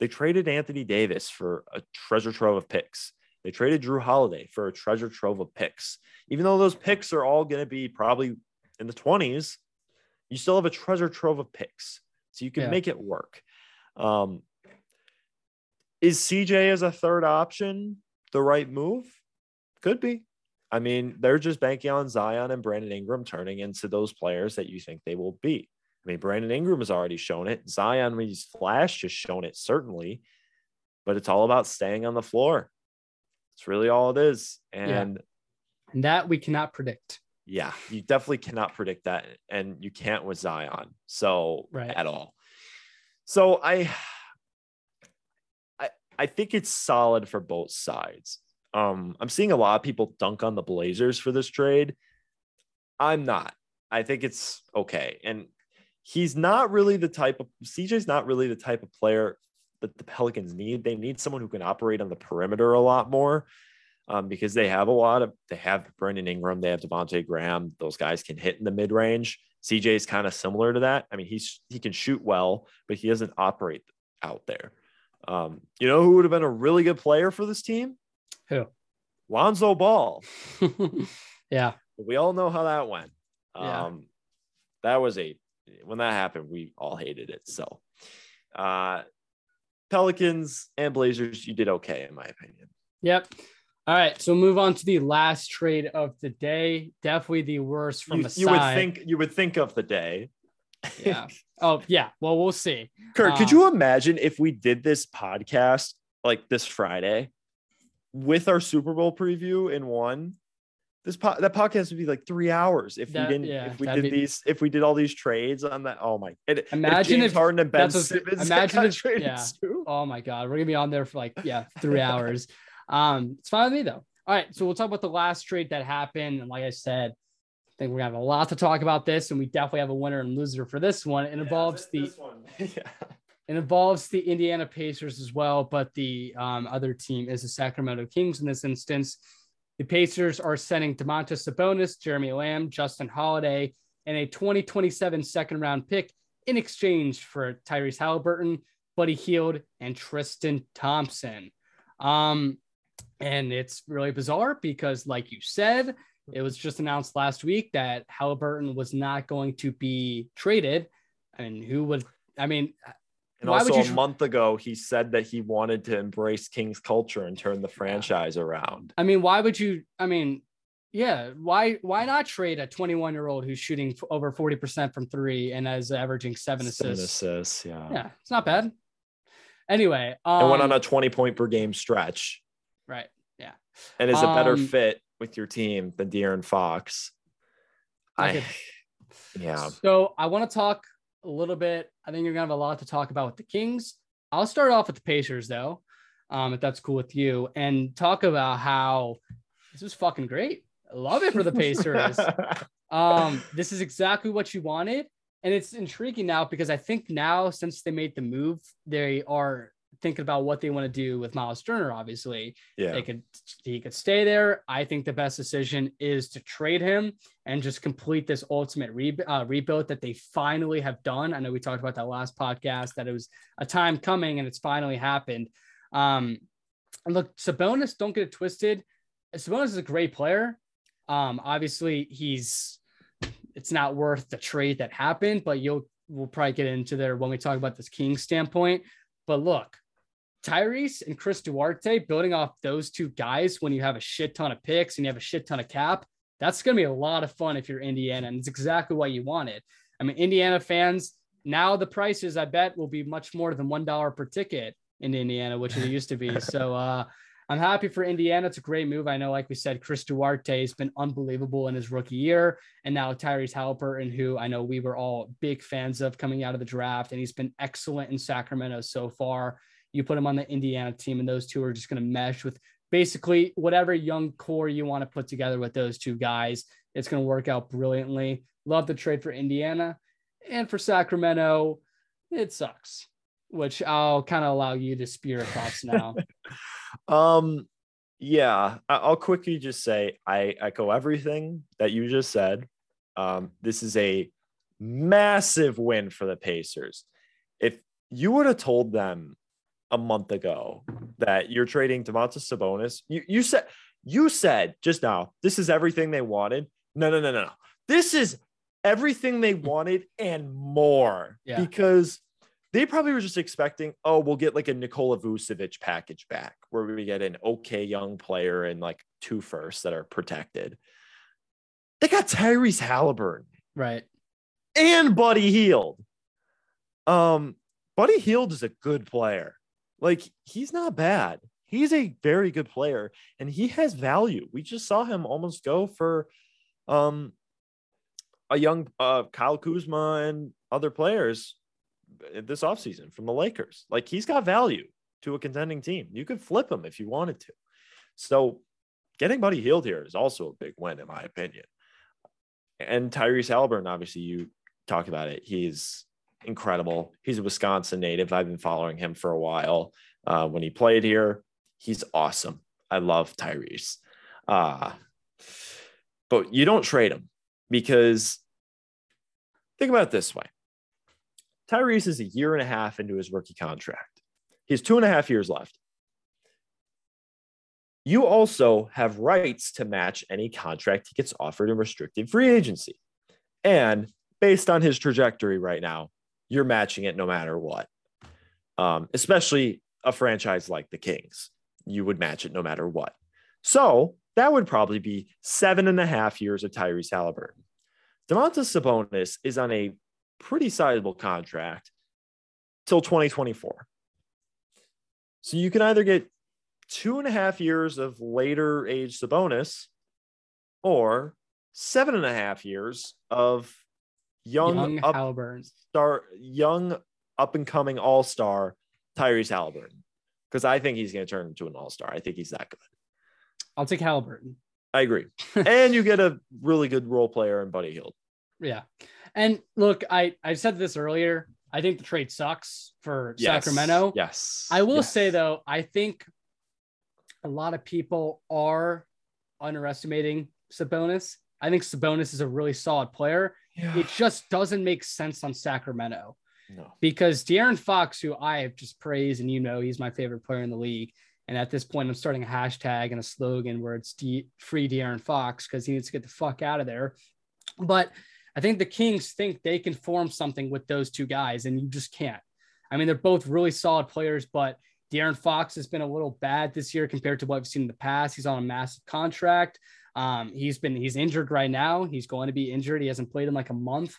They traded Anthony Davis for a treasure trove of picks. They traded Jrue Holiday for a treasure trove of picks. Even though those picks are all going to be probably in the 20s, you still have a treasure trove of picks. So you can Yeah. make it work. Um, is CJ as a third option the right move? Could be. I mean, they're just banking on Zion and Brandon Ingram turning into those players that you think they will be. I mean, Brandon Ingram has already shown it. Zion, when he's flashed, has shown it certainly, but it's all about staying on the floor. It's really all it is. And And that we cannot predict. yeah, you definitely cannot predict that, and you can't with Zion. So Right. at all. So I, I, I think it's solid for both sides. Um, I'm seeing a lot of people dunk on the Blazers for this trade. I'm not. I think it's okay, and he's not really the type of CJ's not really the type of player that the Pelicans need. They need someone who can operate on the perimeter a lot more um, because they have a lot of they have Brandon Ingram, they have Devonte' Graham. Those guys can hit in the mid range. CJ is kind of similar to that. I mean, he's he can shoot well, but he doesn't operate out there. Um, you know who would have been a really good player for this team? Who? Lonzo Ball. [laughs] yeah. We all know how that went. Yeah. Um, that was a when that happened, we all hated it. So, uh, Pelicans and Blazers, you did okay in my opinion. Yep. All right. So move on to the last trade of the day. Definitely the worst from You, the you would think you would think of the day. Yeah. Oh, yeah. Well, we'll see. Kurt, could Um, you imagine if we did this podcast like this Friday with our Super Bowl preview in one? This po- that podcast would be like three hours if That- we didn't yeah, if we did be- these if we did all these trades on that. Oh my! And if Imagine James if- Harden and Ben that's Simmons [laughs] imagine got if- traded yeah. too. Oh my God. We're gonna be on there for like, yeah, [laughs] three hours. Um, it's fine with me though. All right. So we'll talk about the last trade that happened. And like I said, I think we're gonna have a lot to talk about this, and we definitely have a winner and loser for this one. It involves the one. [laughs] yeah. It involves the Indiana Pacers as well, but the um, other team is the Sacramento Kings in this instance. The Pacers are sending Domantas Sabonis, Jeremy Lamb, Justin Holiday, and a 2027 second round pick in exchange for Tyrese Haliburton, Buddy Hield, and Tristan Thompson. Um, and it's really bizarre because, like you said, it was just announced last week that Haliburton was not going to be traded. I mean, who would? I mean, And Why would also a tr- month ago, he said that he wanted to embrace King's culture and turn the franchise around. I mean, why would you? I mean, yeah, why why not trade a 21 year old who's shooting over 40 percent from three and is averaging seven Seven assists? assists, yeah. Yeah, it's not bad. Anyway, um, and went on a 20 point per game stretch right. Yeah. And is a better Um, fit with your team than De'Aaron Fox. I I, [sighs] yeah. So I want to talk a little bit. I think you're gonna have a lot to talk about with the Kings. I'll start off with the Pacers though. um, if that's cool with you, and talk about how this is fucking great. I love it for the Pacers. [laughs] um, this is exactly what you wanted. And it's intriguing now because I think now, since they made the move, they are thinking about what they want to do with Miles Turner. Obviously, yeah. they could he could stay there. I think the best decision is to trade him and just complete this ultimate re- uh, rebuild that they finally have done. I know we talked about that last podcast that it was a time coming and it's finally happened. Um, look, Sabonis, don't get it twisted. Sabonis is a great player. Um, obviously, he's it's not worth the trade that happened, but you'll we'll probably get into there when we talk about this King standpoint. But look, Tyrese and Chris Duarte building off those two guys when you have a shit ton of picks and you have a shit ton of cap, that's going to be a lot of fun if you're Indiana. And it's exactly what you wanted. I mean, Indiana fans, now the prices, I bet, will be much more than $1 per ticket in Indiana, which it used to be. [laughs] So, uh, I'm happy for Indiana. It's a great move. I know, like we said, Chris Duarte has been unbelievable in his rookie year. And now Tyrese Haliburton, who I know we were all big fans of coming out of the draft, and he's been excellent in Sacramento so far. You put him on the Indiana team, and those two are just going to mesh with basically whatever young core you want to put together with those two guys. It's going to work out brilliantly. Love the trade for Indiana. And for Sacramento, it sucks, which I'll kind of allow you to spew across now. [laughs] Um, yeah, I'll quickly just say I echo everything that you just said. Um, this is a massive win for the Pacers. If you would have told them a month ago that you're trading Domantas Sabonis, you you said you said just now this is everything they wanted. No, no, no, no, no. This is everything they wanted and more Yeah. because they probably were just expecting, oh, we'll get like a Nikola Vucevic package back where we get an okay young player and like two firsts that are protected. They got Tyrese Haliburton right. and Buddy Hield. Um, Buddy Hield is a good player. Like he's not bad. He's a very good player and he has value. We just saw him almost go for um a young uh Kyle Kuzma and other players this offseason from the Lakers. Like he's got value to a contending team. You could flip him if you wanted to. So getting Buddy Hield here is also a big win, in my opinion. And Tyrese Haliburton, obviously, you talk about it. He's incredible. He's a Wisconsin native. I've been following him for a while. Uh, when he played here, he's awesome. I love Tyrese. Uh, but you don't trade him because think about it this way Tyrese is a year and a half into his rookie contract. He has two and a half years left. You also have rights to match any contract he gets offered in restricted free agency. And based on his trajectory right now, you're matching it no matter what. Um, especially a franchise like the Kings, you would match it no matter what. So that would probably be seven and a half years of Tyrese Haliburton. Domantas Sabonis is on a pretty sizable contract till 2024. So you can either get two and a half years of later age Sabonis or seven and a half years of young, Young up Haliburton. star, young up and coming all star Tyrese Haliburton. Because I think he's going to turn into an all star. I think he's that good. I'll take Haliburton. I agree. [laughs] and you get a really good role player in Buddy Hield. Yeah. And look, I, I said this earlier. I think the trade sucks for Yes. Sacramento. Yes. I will Yes. say though, I think a lot of people are underestimating Sabonis. I think Sabonis is a really solid player. Yeah. It just doesn't make sense on Sacramento no. because De'Aaron Fox, who I have just praised, and you know he's my favorite player in the league. And at this point, I'm starting a hashtag and a slogan where it's De- free De'Aaron Fox because he needs to get the fuck out of there. But I think the Kings think they can form something with those two guys, and you just can't. I mean, they're both really solid players, but De'Aaron Fox has been a little bad this year compared to what we've seen in the past. He's on a massive contract. Um, he's been he's injured right now. He's going to be injured. He hasn't played in like a month.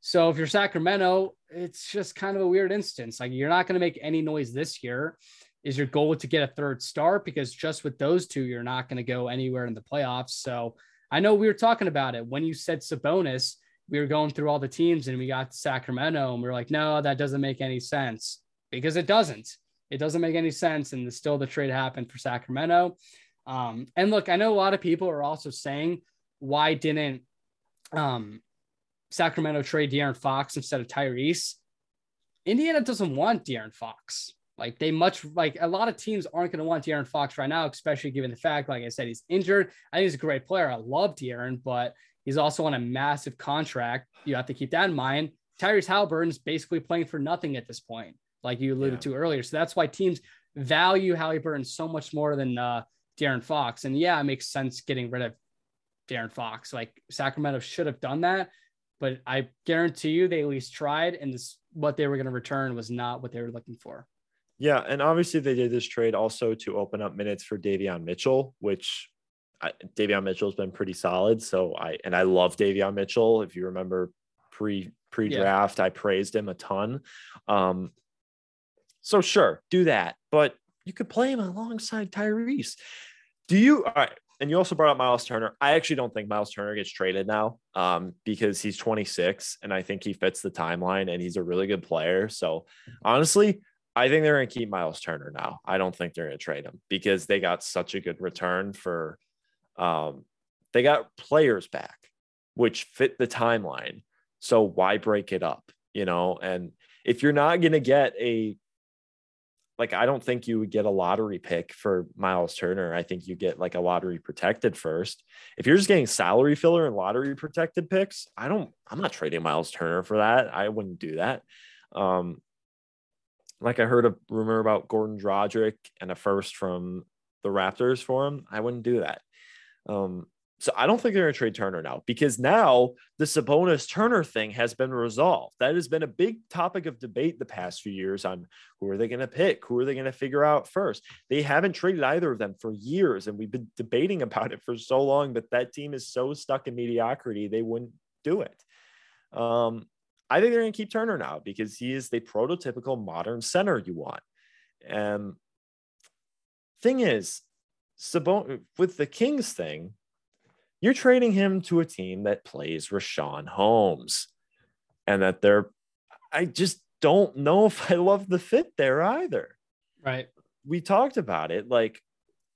So if you're Sacramento, it's just kind of a weird instance. Like you're not going to make any noise this year. Is your goal to get a third star? Because just with those two, you're not going to go anywhere in the playoffs. So I know we were talking about it when you said Sabonis. We were going through all the teams and we got to Sacramento and we are like, no, that doesn't make any sense because it doesn't. It doesn't make any sense. And still the trade happened for Sacramento. Um, and look, I know a lot of people are also saying, why didn't um, Sacramento trade De'Aaron Fox instead of Tyrese? Indiana doesn't want De'Aaron Fox. Like they much like a lot of teams aren't going to want De'Aaron Fox right now, especially given the fact, like I said, he's injured. I think he's a great player. I love De'Aaron, but he's also on a massive contract. You have to keep that in mind. Tyrese Haliburton's basically playing for nothing at this point, like you alluded yeah. to earlier. So that's why teams value Haliburton so much more than uh, De'Aaron Fox. And yeah, it makes sense getting rid of De'Aaron Fox. Like Sacramento should have done that, but I guarantee you they at least tried, and this what they were going to return was not what they were looking for. Yeah, and obviously they did this trade also to open up minutes for Davion Mitchell, which I, Davion Mitchell's been pretty solid. So I and I love Davion Mitchell. If you remember pre pre draft, yeah. I praised him a ton. Um, so sure, do that, but you could play him alongside Tyrese. Do you? All right. And you also brought up Miles Turner. I actually don't think Miles Turner gets traded now um, because he's 26 and I think he fits the timeline and he's a really good player. So honestly, I think they're going to keep Miles Turner now. I don't think they're going to trade him because they got such a good return for, um, they got players back, which fit the timeline. So why break it up? You know, and if you're not going to get a, like, I don't think you would get a lottery pick for Miles Turner. I think you get like a lottery protected first. If you're just getting salary filler and lottery protected picks, I don't, I'm not trading Miles Turner for that. I wouldn't do that. Um, like I heard a rumor about Goran Dragic and a first from the Raptors for him. I wouldn't do that. Um, so I don't think they're going to trade Turner now because now the Sabonis Turner thing has been resolved. That has been a big topic of debate the past few years on who are they going to pick? Who are they going to figure out first? They haven't traded either of them for years, and we've been debating about it for so long. But that team is so stuck in mediocrity, they wouldn't do it. Um, I think they're going to keep Turner now because he is the prototypical modern center you want. And thing is, Sabon with the Kings thing, you're trading him to a team that plays Richaun Holmes, and that they're. I just don't know if I love the fit there either. Right. We talked about it. Like,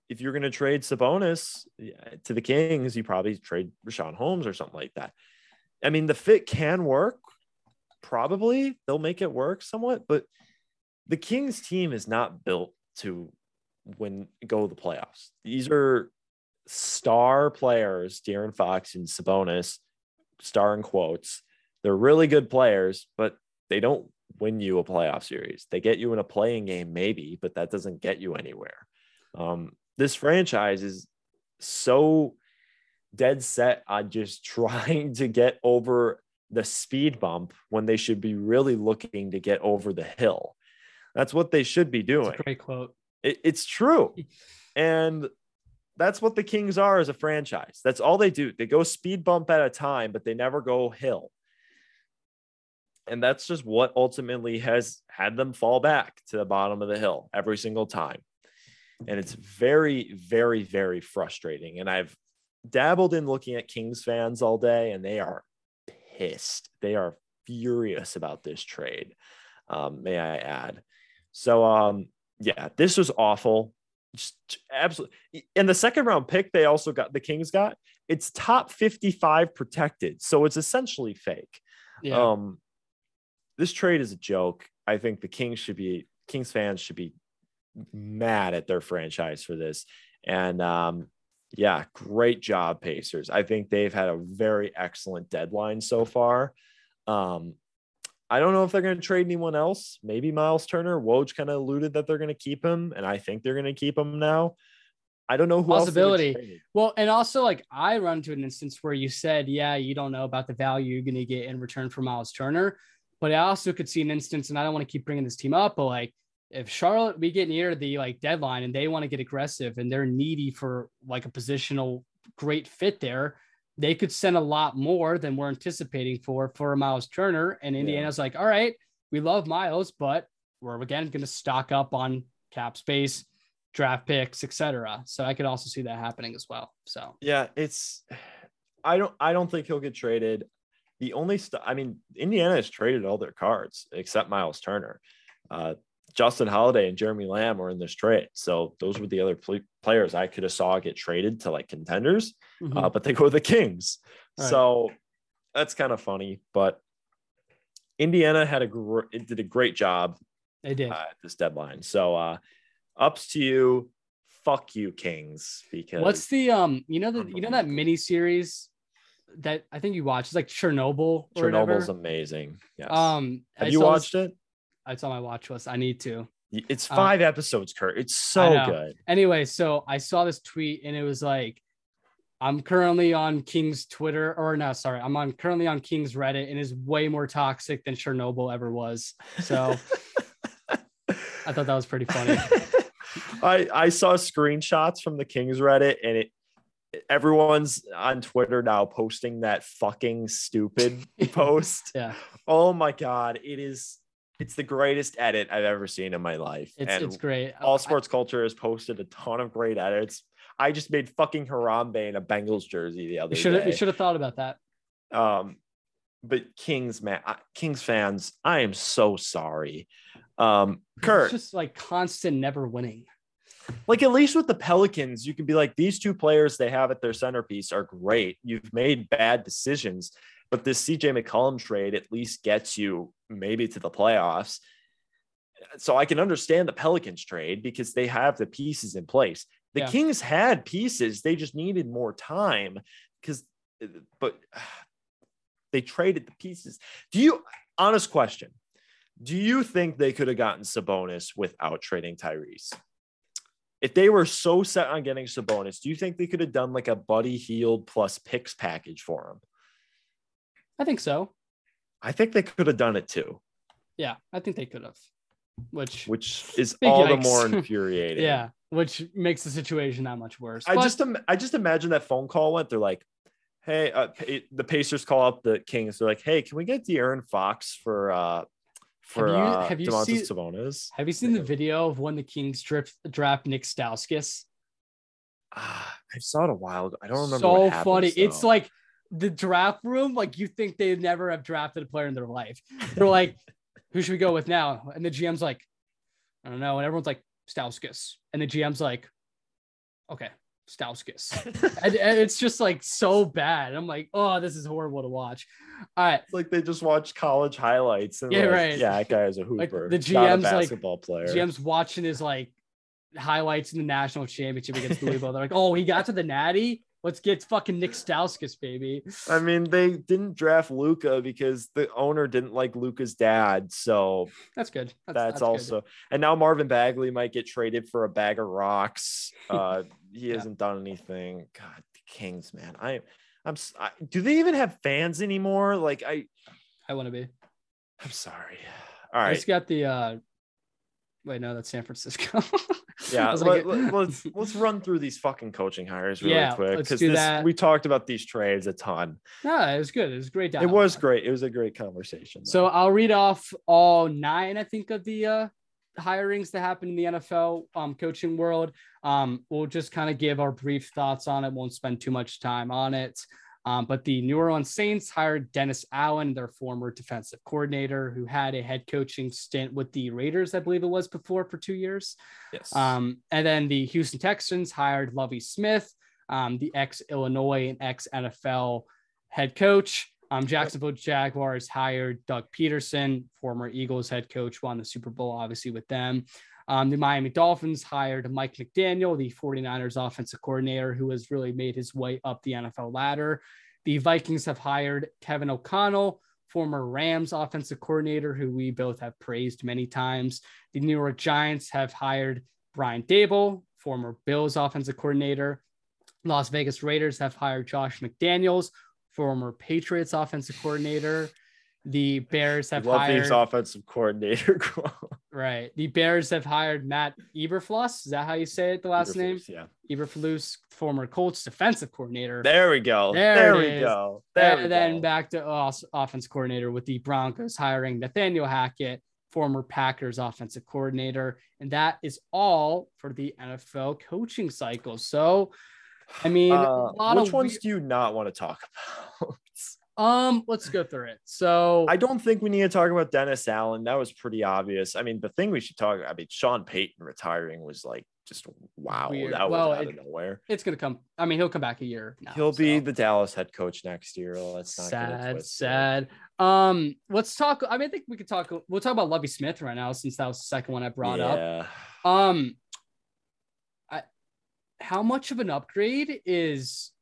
if you're going to trade Sabonis to the Kings, you probably trade Richaun Holmes or something like that. I mean, the fit can work probably they'll make it work somewhat, but the Kings team is not built to win go to the playoffs. These are star players, De'Aaron Fox and Sabonis, star in quotes. They're really good players, but they don't win you a playoff series. They get you in a play-in game, maybe, but that doesn't get you anywhere. Um, this franchise is so dead set on just [laughs] trying to get over the speed bump when they should be really looking to get over the hill. That's what they should be doing. great quote. It, it's true. [laughs] And that's what the Kings are as a franchise. That's all they do. They go speed bump at a time, but they never go hill. And that's just what ultimately has had them fall back to the bottom of the hill every single time. And it's very, very, very frustrating. And I've dabbled in looking at Kings fans all day, and they are pissed. They are furious about this trade. Um, may I add? So, um, yeah, this was awful. Just absolutely. In the second round pick, they also got the Kings got it's top 55 protected. So it's essentially fake. Yeah. Um, this trade is a joke. I think the Kings should be Kings fans should be mad at their franchise for this. And um, yeah, great job, Pacers. I think they've had a very excellent deadline so far. Um, I don't know if they're going to trade anyone else. Maybe Miles Turner. Woj kind of alluded that they're going to keep him, and I think they're going to keep him now. I don't know who possibility. Well, and also like I run to an instance where you said, yeah, you don't know about the value you're going to get in return for Miles Turner, but I also could see an instance, and I don't want to keep bringing this team up, but like if Charlotte we get near the like deadline and they want to get aggressive and they're needy for like a positional great fit there, they could send a lot more than we're anticipating for for Miles Turner. And Indiana's yeah. like, all right, we love Miles, but we're again going to stock up on cap space, draft picks, etc. So I could also see that happening as well. So yeah, it's I don't I don't think he'll get traded. The only stuff I mean, Indiana has traded all their cards except Miles Turner. Uh, Justin Holiday and Jeremy Lamb were in this trade. So those were the other pl- players I could have saw get traded to like contenders, Mhm. uh, but they go to the Kings. Right. So that's kind of funny. But Indiana had a gr- it did a great job they did. uh, at this deadline. So uh, ups to you. Fuck you, Kings. Because What's the um? You know the you know that mini series that I think you watched. It's like Chernobyl. Or Chernobyl's whatever. amazing. Yes. Um, have I you saw watched this- it? It's on my watch list. I need to. It's Uh, five episodes, Kurt. It's so good. Anyway, so I saw this tweet and it was like, I'm currently on King's Twitter, or no, sorry, I'm on currently on King's Reddit and is way more toxic than Chernobyl ever was. So [laughs] I thought that was pretty funny. [laughs] I I saw screenshots from the Kings Reddit and it everyone's on Twitter now posting that fucking stupid [laughs] post. Yeah, Oh my god, it is it's the greatest edit I've ever seen in my life. it's and it's great. all I- sports culture has posted a ton of great edits. I just made fucking Harambe in a Bengals jersey the other We should have we day. should have thought about that. Um, but Kings, man, Kings fans, I am so sorry. Um, [laughs] Kurt, It's just like constant never winning. like at least with the Pelicans, you can be like, these two players they have at their centerpiece are great. You've made bad decisions, but this CJ McCollum trade at least gets you maybe to the playoffs. So I can understand the Pelicans trade because they have the pieces in place. The Yeah. Kings had pieces, they just needed more time because, but they traded the pieces. Do you, honest question, do you think they could have gotten Sabonis without trading Tyrese? If they were so set on getting Sabonis, do you think they could have done like a Buddy Hield plus picks package for him? I think so. I think they could have done it too, Yeah, I think they could have. Which which is [laughs] all the more [laughs] infuriating. yeah, which makes the situation that much worse. I But- just I just imagine that phone call went. They're like, "Hey, uh, the Pacers call up the Kings. They're like, "Hey, can we get De'Aaron Fox for uh for you- uh, have you Domantas seen- Sabonis?" have you seen the video of when the Kings draft draft Nick Stauskas? Ah, I saw it a while ago. I don't remember. so happens, funny. It's like the draft room, like you think they'd never have drafted a player in their life. They're like, who should we go with now? And the GM's like, I don't know. And everyone's like, Stauskas. And the GM's like, okay, Stauskas. [laughs] and, and it's just like so bad. And I'm like, oh, this is horrible to watch. All right. It's like they just watch college highlights and Yeah, like, right. yeah, that guy is a Like, hooper. the not a GM's like- basketball player. GM's watching his like highlights in the national championship against Louisville. They're like, oh, he got to the natty. Let's get fucking Nick Stauskas, baby. I mean, they didn't draft Luka because the owner didn't like Luka's dad. So That's good. that's, good. also and now Marvin Bagley might get traded for a bag of rocks. [laughs] Uh, he Yeah. hasn't done anything. God, the Kings, man. I, I'm. I, do they even have fans anymore? Like I, I want to be. I'm sorry. All I right. just got the uh wait, no, that's San Francisco. [laughs] Yeah, let, [laughs] us let's run through these fucking coaching hires really Yeah, quick because do this that. we talked about these trades a ton. no, it was good. It was great. It was great. It was a great conversation. So I'll read off all nine, I think, of the uh hirings that happened in the NFL um coaching world. Um, we'll just kind of give our brief thoughts on it, won't spend too much time on it. Um, but the New Orleans Saints hired Dennis Allen, their former defensive coordinator, who had a head coaching stint with the Raiders, I believe it was before for two years. yes. Um, and then the Houston Texans hired Lovie Smith, um, the ex Illinois and ex NFL head coach. Um, Jacksonville Jaguars hired Doug Pederson, former Eagles head coach, won the Super Bowl, obviously, with them. Um, the Miami Dolphins hired Mike McDaniel, the 49ers offensive coordinator, who has really made his way up the NFL ladder. The Vikings have hired Kevin O'Connell, former Rams offensive coordinator, who we both have praised many times. The New York Giants have hired Brian Daboll, former Bills offensive coordinator. Las Vegas Raiders have hired Josh McDaniels, former Patriots offensive coordinator. The Bears have love hired these offensive coordinator. [laughs] right. The Bears have hired Matt Eberflus. Is that how you say it? The last name Yeah. Eberflus, former Colts defensive coordinator. There we go. There There, we is. go. There we and then go. back to us, offense coordinator with the Broncos hiring Nathaniel Hackett, former Packers offensive coordinator. And that is all for the NFL coaching cycle. So, I mean, Uh, a lot which of ones we- do you not want to talk about? [laughs] Um, let's go through it. So I don't think we need to talk about Dennis Allen. That was pretty obvious. I mean, the thing we should talk. I mean, Sean Payton retiring was like just wow. Weird. That was Well, out it- of nowhere. it's gonna come. I mean, he'll come back a year. Now, He'll be the Dallas head coach next year. Let's not sad, sad. Um, let's talk. I mean, I think we could talk. We'll talk about Lovie Smith right now, since that was the second one I brought up. yeah. Um, I, how much of an upgrade is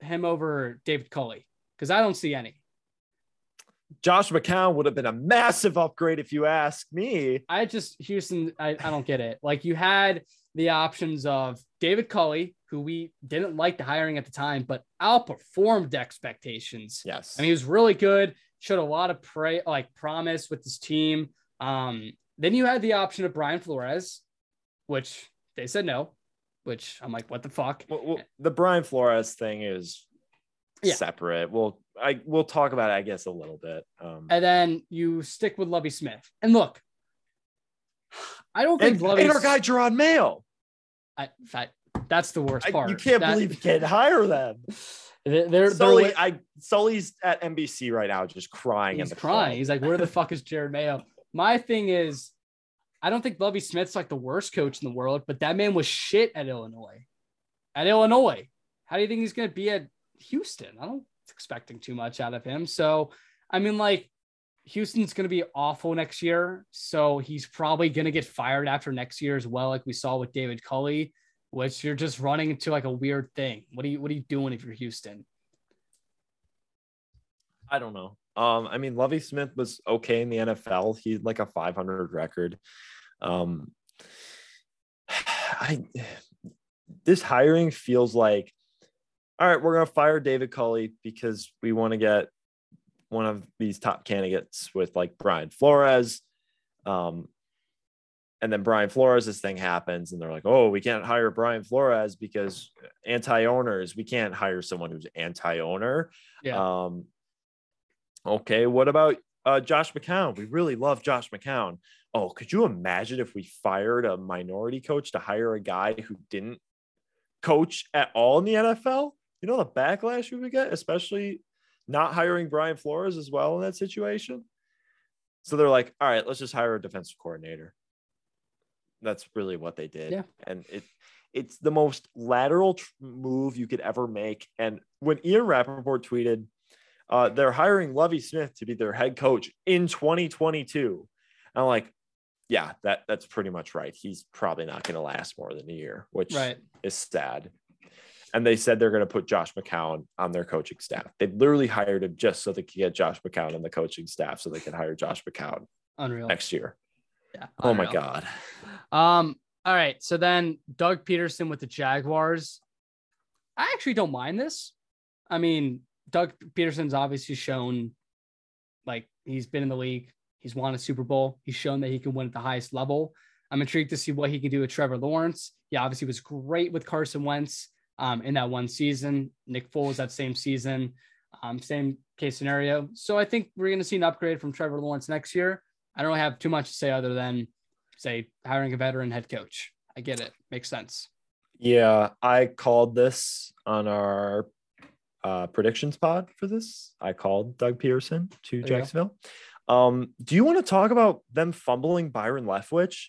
him over David Culley? Because I don't see any. Josh McCown would have been a massive upgrade if you ask me. I just Houston. I, I don't get it. Like you had the options of David Culley, who we didn't like the hiring at the time, but outperformed expectations. Yes. I mean, he was really good. Showed a lot of pray like promise with this team. Um, then you had the option of Brian Flores, which they said no. Which I'm like, what the fuck? Well, well, the Brian Flores thing is Yeah. separate. We'll I we'll talk about it, I guess, a little bit. Um, And then you stick with Lovie Smith. And look, I don't and, think Lovie. and our guy Gerard Mayo. I, I, that's the worst I- part. you can't That- believe you can't hire them. [laughs] they're, they're, Sully, they're I Sully's at NBC right now, just crying. in he's crying. club. He's like, where the fuck is Jerod Mayo? My thing is, I don't think Lovie Smith's like the worst coach in the world, but that man was shit at Illinois. At Illinois, how do you think he's going to be at Houston? I don't expecting too much out of him. So, I mean, like, Houston's going to be awful next year. So he's probably going to get fired after next year as well, like we saw with David Culley, which you're just running into like a weird thing. What are you What are you doing if you're Houston? I don't know. Um, I mean, Lovie Smith was okay in the NFL. He like a 500 record. Um, [sighs] I this hiring feels like, all right, we're gonna fire David Culley because we want to get one of these top candidates with like Brian Flores. Um, and then Brian Flores, this thing happens, and they're like, "Oh, we can't hire Brian Flores because anti-owners. We can't hire someone who's anti-owner." Yeah. Um, okay, what about uh, Josh McCown? We really love Josh McCown. Oh, could you imagine if we fired a minority coach to hire a guy who didn't coach at all in the NFL? You know the backlash we would get, especially not hiring Brian Flores as well in that situation. So they're like, all right, let's just hire a defensive coordinator. That's really what they did. Yeah. And it it's the most lateral tr- move you could ever make. And when Ian Rapoport tweeted, uh, they're hiring Lovie Smith to be their head coach in 2022. I'm like, yeah, that that's pretty much right. He's probably not going to last more than a year, which Right. is sad. And they said they're going to put Josh McCown on their coaching staff. They literally hired him just so they could get Josh McCown on the coaching staff so they could hire Josh McCown Unreal. next year. Yeah. Oh my. God. Um, all right. So then Doug Pederson with the Jaguars. I actually don't mind this. I mean, Doug Pederson's obviously shown like he's been in the league, he's won a Super Bowl, he's shown that he can win at the highest level. I'm intrigued to see what he can do with Trevor Lawrence. He obviously was great with Carson Wentz um, in that one season. Nick Foles that same season, um, same case scenario. So I think we're going to see an upgrade from Trevor Lawrence next year. I don't have too much to say other than say hiring a veteran head coach. I get it. Makes sense. Yeah, I called this on our uh, predictions pod for this. I called Doug Pederson to go. Jacksonville. Um, do you want to talk about them fumbling Byron Leftwich?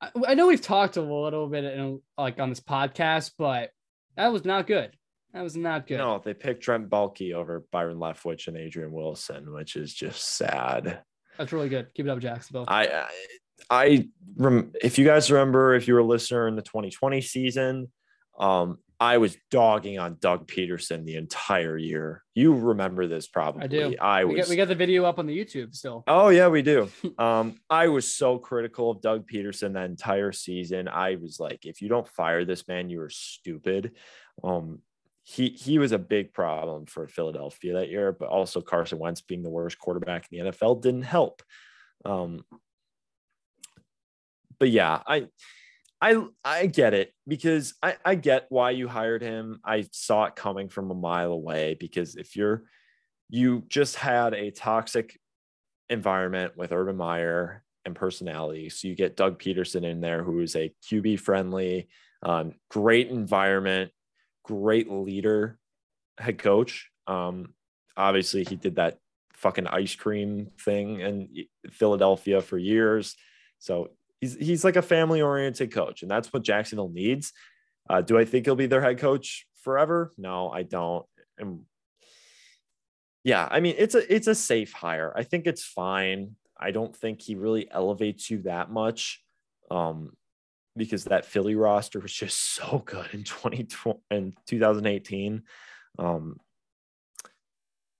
I, I know we've talked a little bit in, like on this podcast, but that was not good. That was not good. No, they picked Trent Baalke over Byron Leftwich and Adrian Wilson, which is just sad. That's really good. Keep it up, Jacksonville. I, I, I rem- if you guys remember, if you were a listener in the 2020 season, um, I was dogging on Doug Pederson the entire year. You remember this probably. I do. I we was. got we got the video up on the YouTube still. Oh yeah, we do. [laughs] Um, I was so critical of Doug Pederson that entire season. I was like, if you don't fire this man, you are stupid. Um, he he was a big problem for Philadelphia that year, but also Carson Wentz being the worst quarterback in the NFL didn't help. Um, but yeah, I I I get it because I I get why you hired him. I saw it coming from a mile away because if you're you just had a toxic environment with Urban Meyer and personality. So you get Doug Pederson in there, who is a QB friendly, um, great environment, great leader, head coach. Um, obviously he did that fucking ice cream thing in Philadelphia for years. So he's he's like a family oriented coach, and that's what Jacksonville needs. Uh, do I think he'll be their head coach forever? No, I don't. And yeah, I mean it's a it's a safe hire. I think it's fine. I don't think he really elevates you that much. Um, because that Philly roster was just [laughs] so good in 2020 and 2018. Um,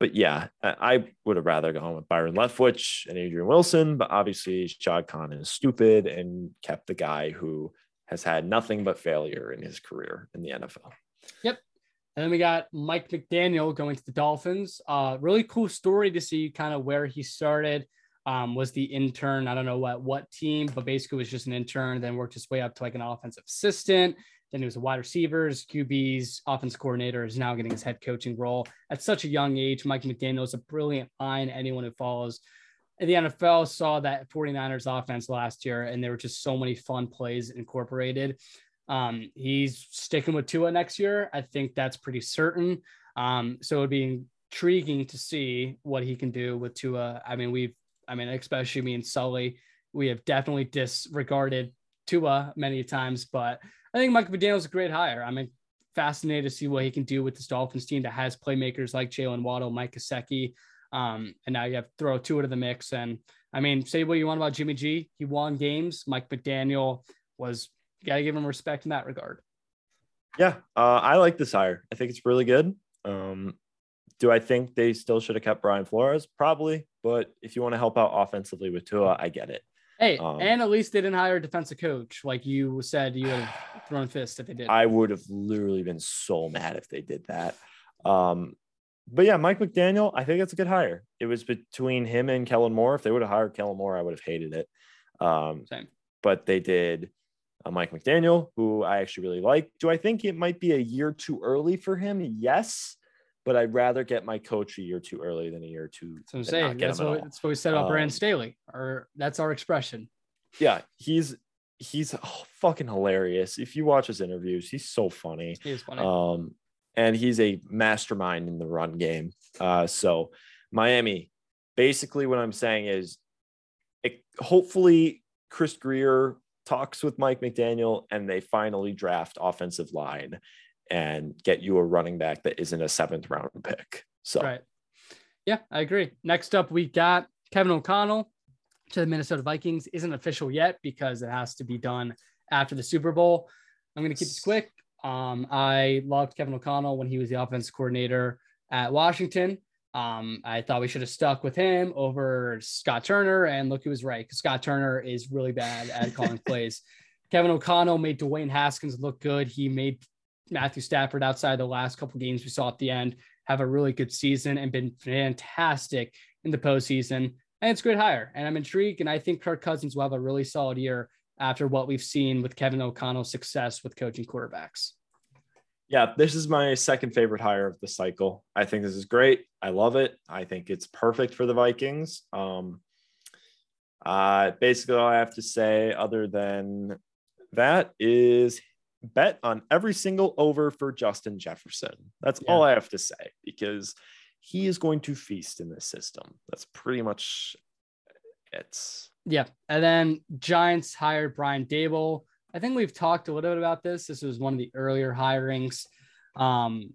but yeah, I would have rather gone with Byron Leftwich and Adrian Wilson, but obviously Shad Khan is stupid and kept the guy who has had nothing but failure in his career in the NFL. Yep. And then we got Mike McDaniel going to the Dolphins. Uh, really cool story to see kind of where he started. Um, was the intern. I don't know what what team, but basically was just an intern. Then worked his way up to like an offensive assistant. Then he was a wide receivers, QBs, offense coordinator. Is now getting his head coaching role at such a young age. Mike McDaniel is a brilliant mind. Anyone who follows the NFL saw that 49ers offense last year, and there were just so many fun plays incorporated. Um, he's sticking with Tua next year. I think that's pretty certain. Um, so it'd be intriguing to see what he can do with Tua. I mean, we've I mean, especially me and Sully, we have definitely disregarded Tua many times, but I think Mike McDaniel's a great hire. I'm fascinated to see what he can do with this Dolphins team that has playmakers like Jaylen Waddle, Mike Gesicki, um, and now you have throw Tua to the mix. And I mean, say what you want about Jimmy G, he won games. Mike McDaniel was you gotta give him respect in that regard. Yeah, uh, I like this hire. I think it's really good. Um, do I think they still should have kept Brian Flores? Probably, but if you want to help out offensively with Tua, I get it. Hey, um, and at least they didn't hire a defensive coach, like you said you would have thrown fist if they did. I would have literally been so mad if they did that. Um, but yeah, Mike McDaniel, I think that's a good hire. It was between him and Kellen Moore. If they would have hired Kellen Moore, I would have hated it. Um, Same. But they did uh, Mike McDaniel, who I actually really like. Do I think it might be a year too early for him? Yes but I'd rather get my coach a year too early than a year too. So I'm saying that's what, that's what we said about um, Brandon Staley, or that's our expression. Yeah, he's he's oh, fucking hilarious. If you watch his interviews, he's so funny. He is funny. Um, and he's a mastermind in the run game. Uh, so Miami, basically, what I'm saying is, it, hopefully, Chris Grier talks with Mike McDaniel and they finally draft offensive line and get you a running back that isn't a seventh round pick. So, right. Yeah, I agree. Next up, we got Kevin O'Connell to the Minnesota Vikings. Isn't official yet because it has to be done after the Super Bowl. I'm going to keep this quick. Um, I loved Kevin O'Connell when he was the offense coordinator at Washington. Um, I thought we should have stuck with him over Scott Turner, and look, he was right. Scott Turner is really bad at calling [laughs] plays. Kevin O'Connell made Dwayne Haskins look good. He made Matthew Stafford outside the last couple games we saw at the end have a really good season and been fantastic in the postseason. And it's a great hire. And I'm intrigued. And I think Kirk Cousins will have a really solid year after what we've seen with Kevin O'Connell's success with coaching quarterbacks. Yeah, this is my second favorite hire of the cycle. I think this is great. I love it. I think it's perfect for the Vikings. Um, uh, basically, all I have to say, other than that, is bet on every single over for Justin Jefferson. That's yeah. all I have to say because he is going to feast in this system. That's pretty much it. Yeah. And then Giants hired Brian Daboll. I think we've talked a little bit about this. This was one of the earlier hirings. Um,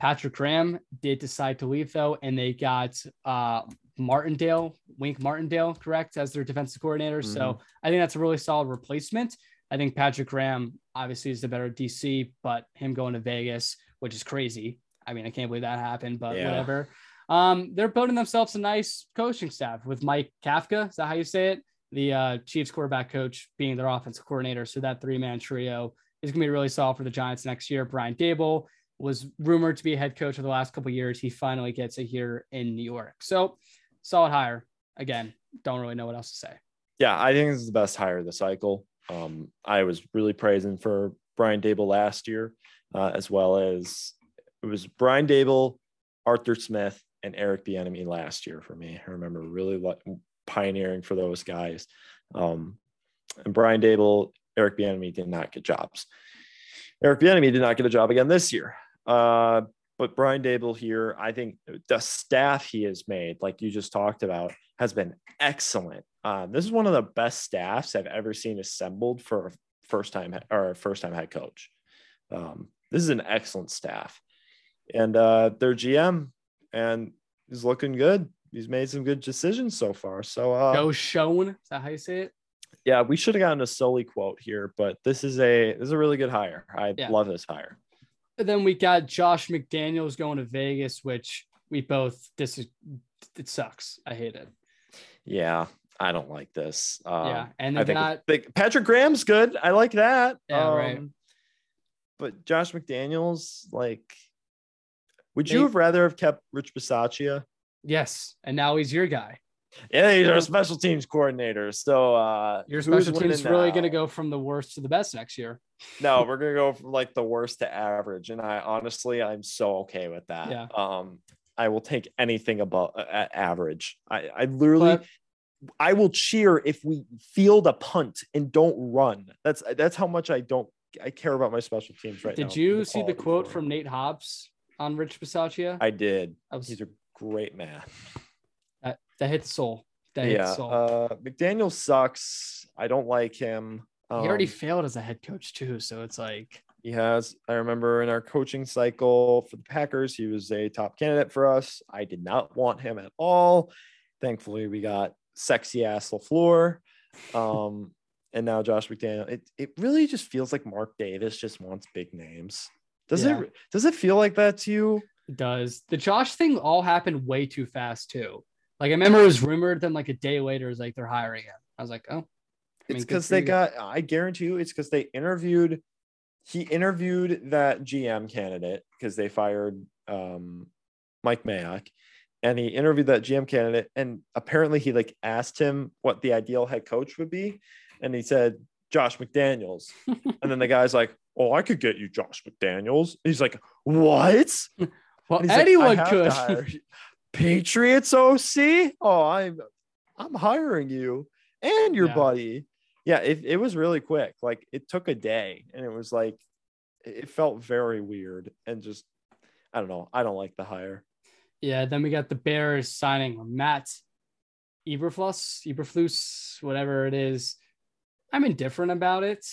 Patrick Graham did decide to leave though, and they got uh, Martindale, Wink Martindale, correct, as their defensive coordinator. Mm-hmm. So I think that's a really solid replacement. I think Patrick Graham obviously is the better DC, but him going to Vegas, which is crazy. I mean, I can't believe that happened, but yeah. whatever. Um, they're building themselves a nice coaching staff with Mike Kafka. Is that how you say it? The uh, Chiefs quarterback coach being their offensive coordinator. So that three man trio is going to be really solid for the Giants next year. Brian Daboll was rumored to be a head coach for the last couple years. He finally gets it here in New York. So solid hire. Again, don't really know what else to say. Yeah, I think this is the best hire of the cycle. Um, I was really praising for Brian Daboll last year, uh, as well as it was Brian Daboll, Arthur Smith, and Eric Bieniemy last year for me. I remember really pioneering for those guys. Um, and Brian Daboll, Eric Bieniemy did not get jobs. Eric Bieniemy did not get a job again this year. Uh, but Brian Daboll here, I think the staff he has made, like you just talked about, has been excellent. Um, this is one of the best staffs I've ever seen assembled for a first time or a first time head coach. Um, this is an excellent staff, and uh, their GM and he's looking good. He's made some good decisions so far. So uh, Joe Schoen. Is that how you say it? yeah, we should have gotten a Sully quote here, but this is a this is a really good hire. I Yeah. love this hire. And then we got Josh McDaniels going to Vegas, which we both this is it sucks. I hate it. Yeah, I don't like this. Um, yeah, and I they think Big- Patrick Graham's good. I like that. Yeah, right. Um, But Josh McDaniels, like, would you have rather have kept Rich Bisaccia? yes, and now he's your guy. Yeah, he's our special teams coordinator. So uh Your special team's is really going to go from the worst to the best next year. No, we're gonna go from like the worst to average, and I honestly, I'm so okay with that. Yeah. Um, I will take anything above uh, average. I, I literally, But I will cheer if we field a punt and don't run. That's that's how much I don't. I care about my special teams right now. did you the see the quote for it. from Nate Hobbs on Rich Bisaccia? I did. I was, He's a great man. that, that hit the soul. That Yeah. the soul. Uh, McDaniel sucks. I don't like him. he already Um, failed as a head coach too, so it's like He has. I remember in our coaching cycle for the Packers, he was a top candidate for us. I did not want him at all. Thankfully, we got sexy ass LaFleur. Um, [laughs] and now Josh McDaniel. It it really just feels like Mark Davis just wants big names. Does Yeah. it does it feel like that to you? it does. The Josh thing all happened way too fast too. Like I remember it was rumored, then like a day later, it's like they're hiring him. I was like, oh, I mean, It's because they you. got, I guarantee you, it's because they interviewed, he interviewed that GM candidate because they fired um, Mike Mayock and he interviewed that GM candidate. And apparently he like asked him what the ideal head coach would be. And he said, Josh McDaniels. [laughs] and then the guy's like, Oh, I could get you Josh McDaniels. And he's like, What? [laughs] well, like, anyone have could. hire you." Patriots OC. Oh, I'm I'm hiring you and your Yeah. buddy. Yeah, it, it was really quick. Like it took a day and it was like it felt very weird and just I don't know. I don't like the hire. Yeah, then we got the Bears signing Matt Eberfluss, Eberflus, whatever it is. I'm indifferent about it.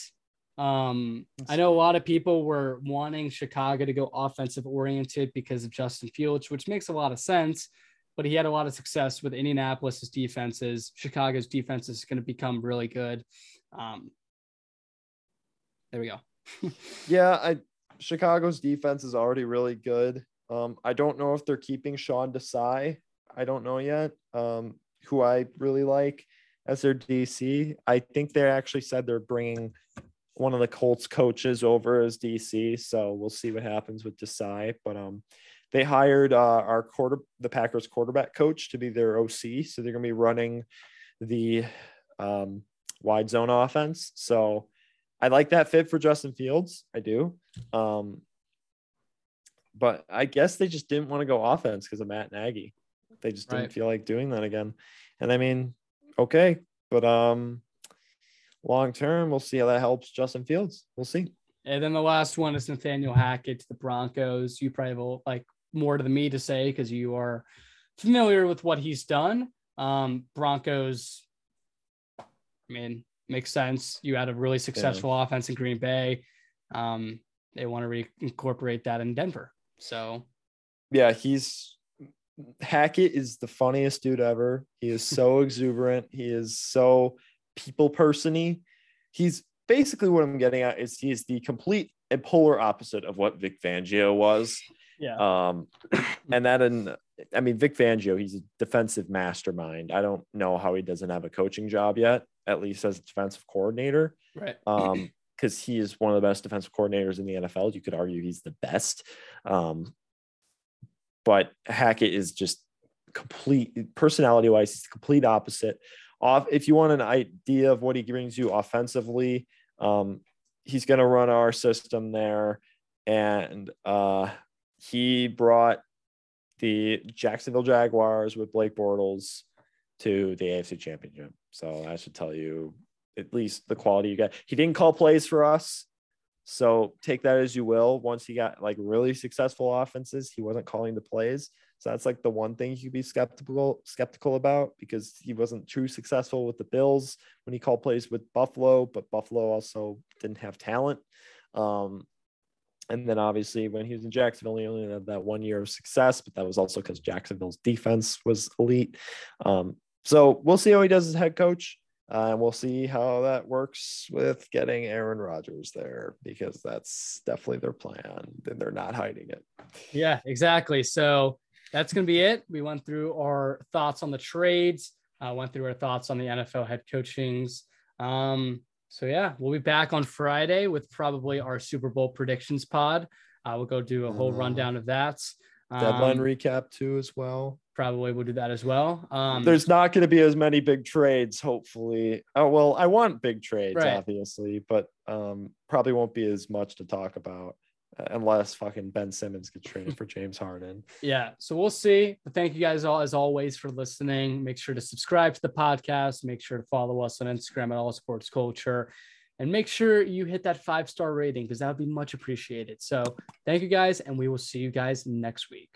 Um, I know a lot of people were wanting Chicago to go offensive oriented because of Justin Fields, which makes a lot of sense. But he had a lot of success with Indianapolis's defenses. Chicago's defense is going to become really good. Um, there we go. [laughs] Yeah, I Chicago's defense is already really good. Um, I don't know if they're keeping Sean Desai. I don't know yet. Um, who I really like as their DC. I think they actually said they're bringing one of the Colts coaches over as DC. So we'll see what happens with Desai. But um, they hired uh, our quarter, the Packers quarterback coach, to be their OC. So they're going to be running the um, wide zone offense. So I like that fit for Justin Fields. I do. Um, but I guess they just didn't want to go offense because of Matt Nagy. They just didn't Right. feel like doing that again. And I mean, okay, but um, long term, we'll see how that helps Justin Fields. We'll see. And then the last one is Nathaniel Hackett to the Broncos. You probably will like more than me to say because you are familiar with what he's done. Um, Broncos, I mean, makes sense. You had a really successful offense in Green Bay. Um, they want to reincorporate that in Denver. So Yeah, he's Hackett is the funniest dude ever. He is so [laughs] exuberant. He is so people persony. He's basically what I'm getting at is he's the complete and polar opposite of what Vic Fangio was. yeah, Um, and that, and I mean, Vic Fangio, he's a defensive mastermind. I don't know how he doesn't have a coaching job yet, at least as a defensive coordinator. right. Um, because he is one of the best defensive coordinators in the NFL. You could argue he's the best. Um, but Hackett is just complete personality wise, he's the complete opposite. Off, if you want an idea of what he brings you offensively, um, he's going to run our system there, and uh, he brought the Jacksonville Jaguars with Blake Bortles to the AFC Championship. So I should tell you at least the quality you got. He didn't call plays for us, So take that as you will. Once he got like really successful offenses, he wasn't calling the plays. So that's like the one thing you could be skeptical skeptical about because he wasn't too successful with the Bills when he called plays with Buffalo, but Buffalo also didn't have talent. Um, and then obviously when he was in Jacksonville, he only had that one year of success, but that was also because Jacksonville's defense was elite. Um, so we'll see how he does as head coach. Uh, and we'll see how that works with getting Aaron Rodgers there because that's definitely their plan. And they're not hiding it. Yeah, exactly. So that's going to be it. We went through our thoughts on the trades, uh, went through our thoughts on the NFL head coachings. Um, so yeah, we'll be back on Friday with probably our Super Bowl predictions pod. Uh, we'll go do a whole Uh, rundown of that. Deadline Um, recap too, as well. Probably we'll do that as well. Um, There's not going to be as many big trades, hopefully. Oh well, I want big trades, Right. obviously, but um, probably won't be as much to talk about uh, unless fucking Ben Simmons gets traded for James Harden. [laughs] yeah, so we'll see. But thank you guys all as always for listening. Make sure to subscribe to the podcast. Make sure to follow us on Instagram at All Sports Culture. And make sure you hit that five star rating because that would be much appreciated. So thank you guys, and we will see you guys next week.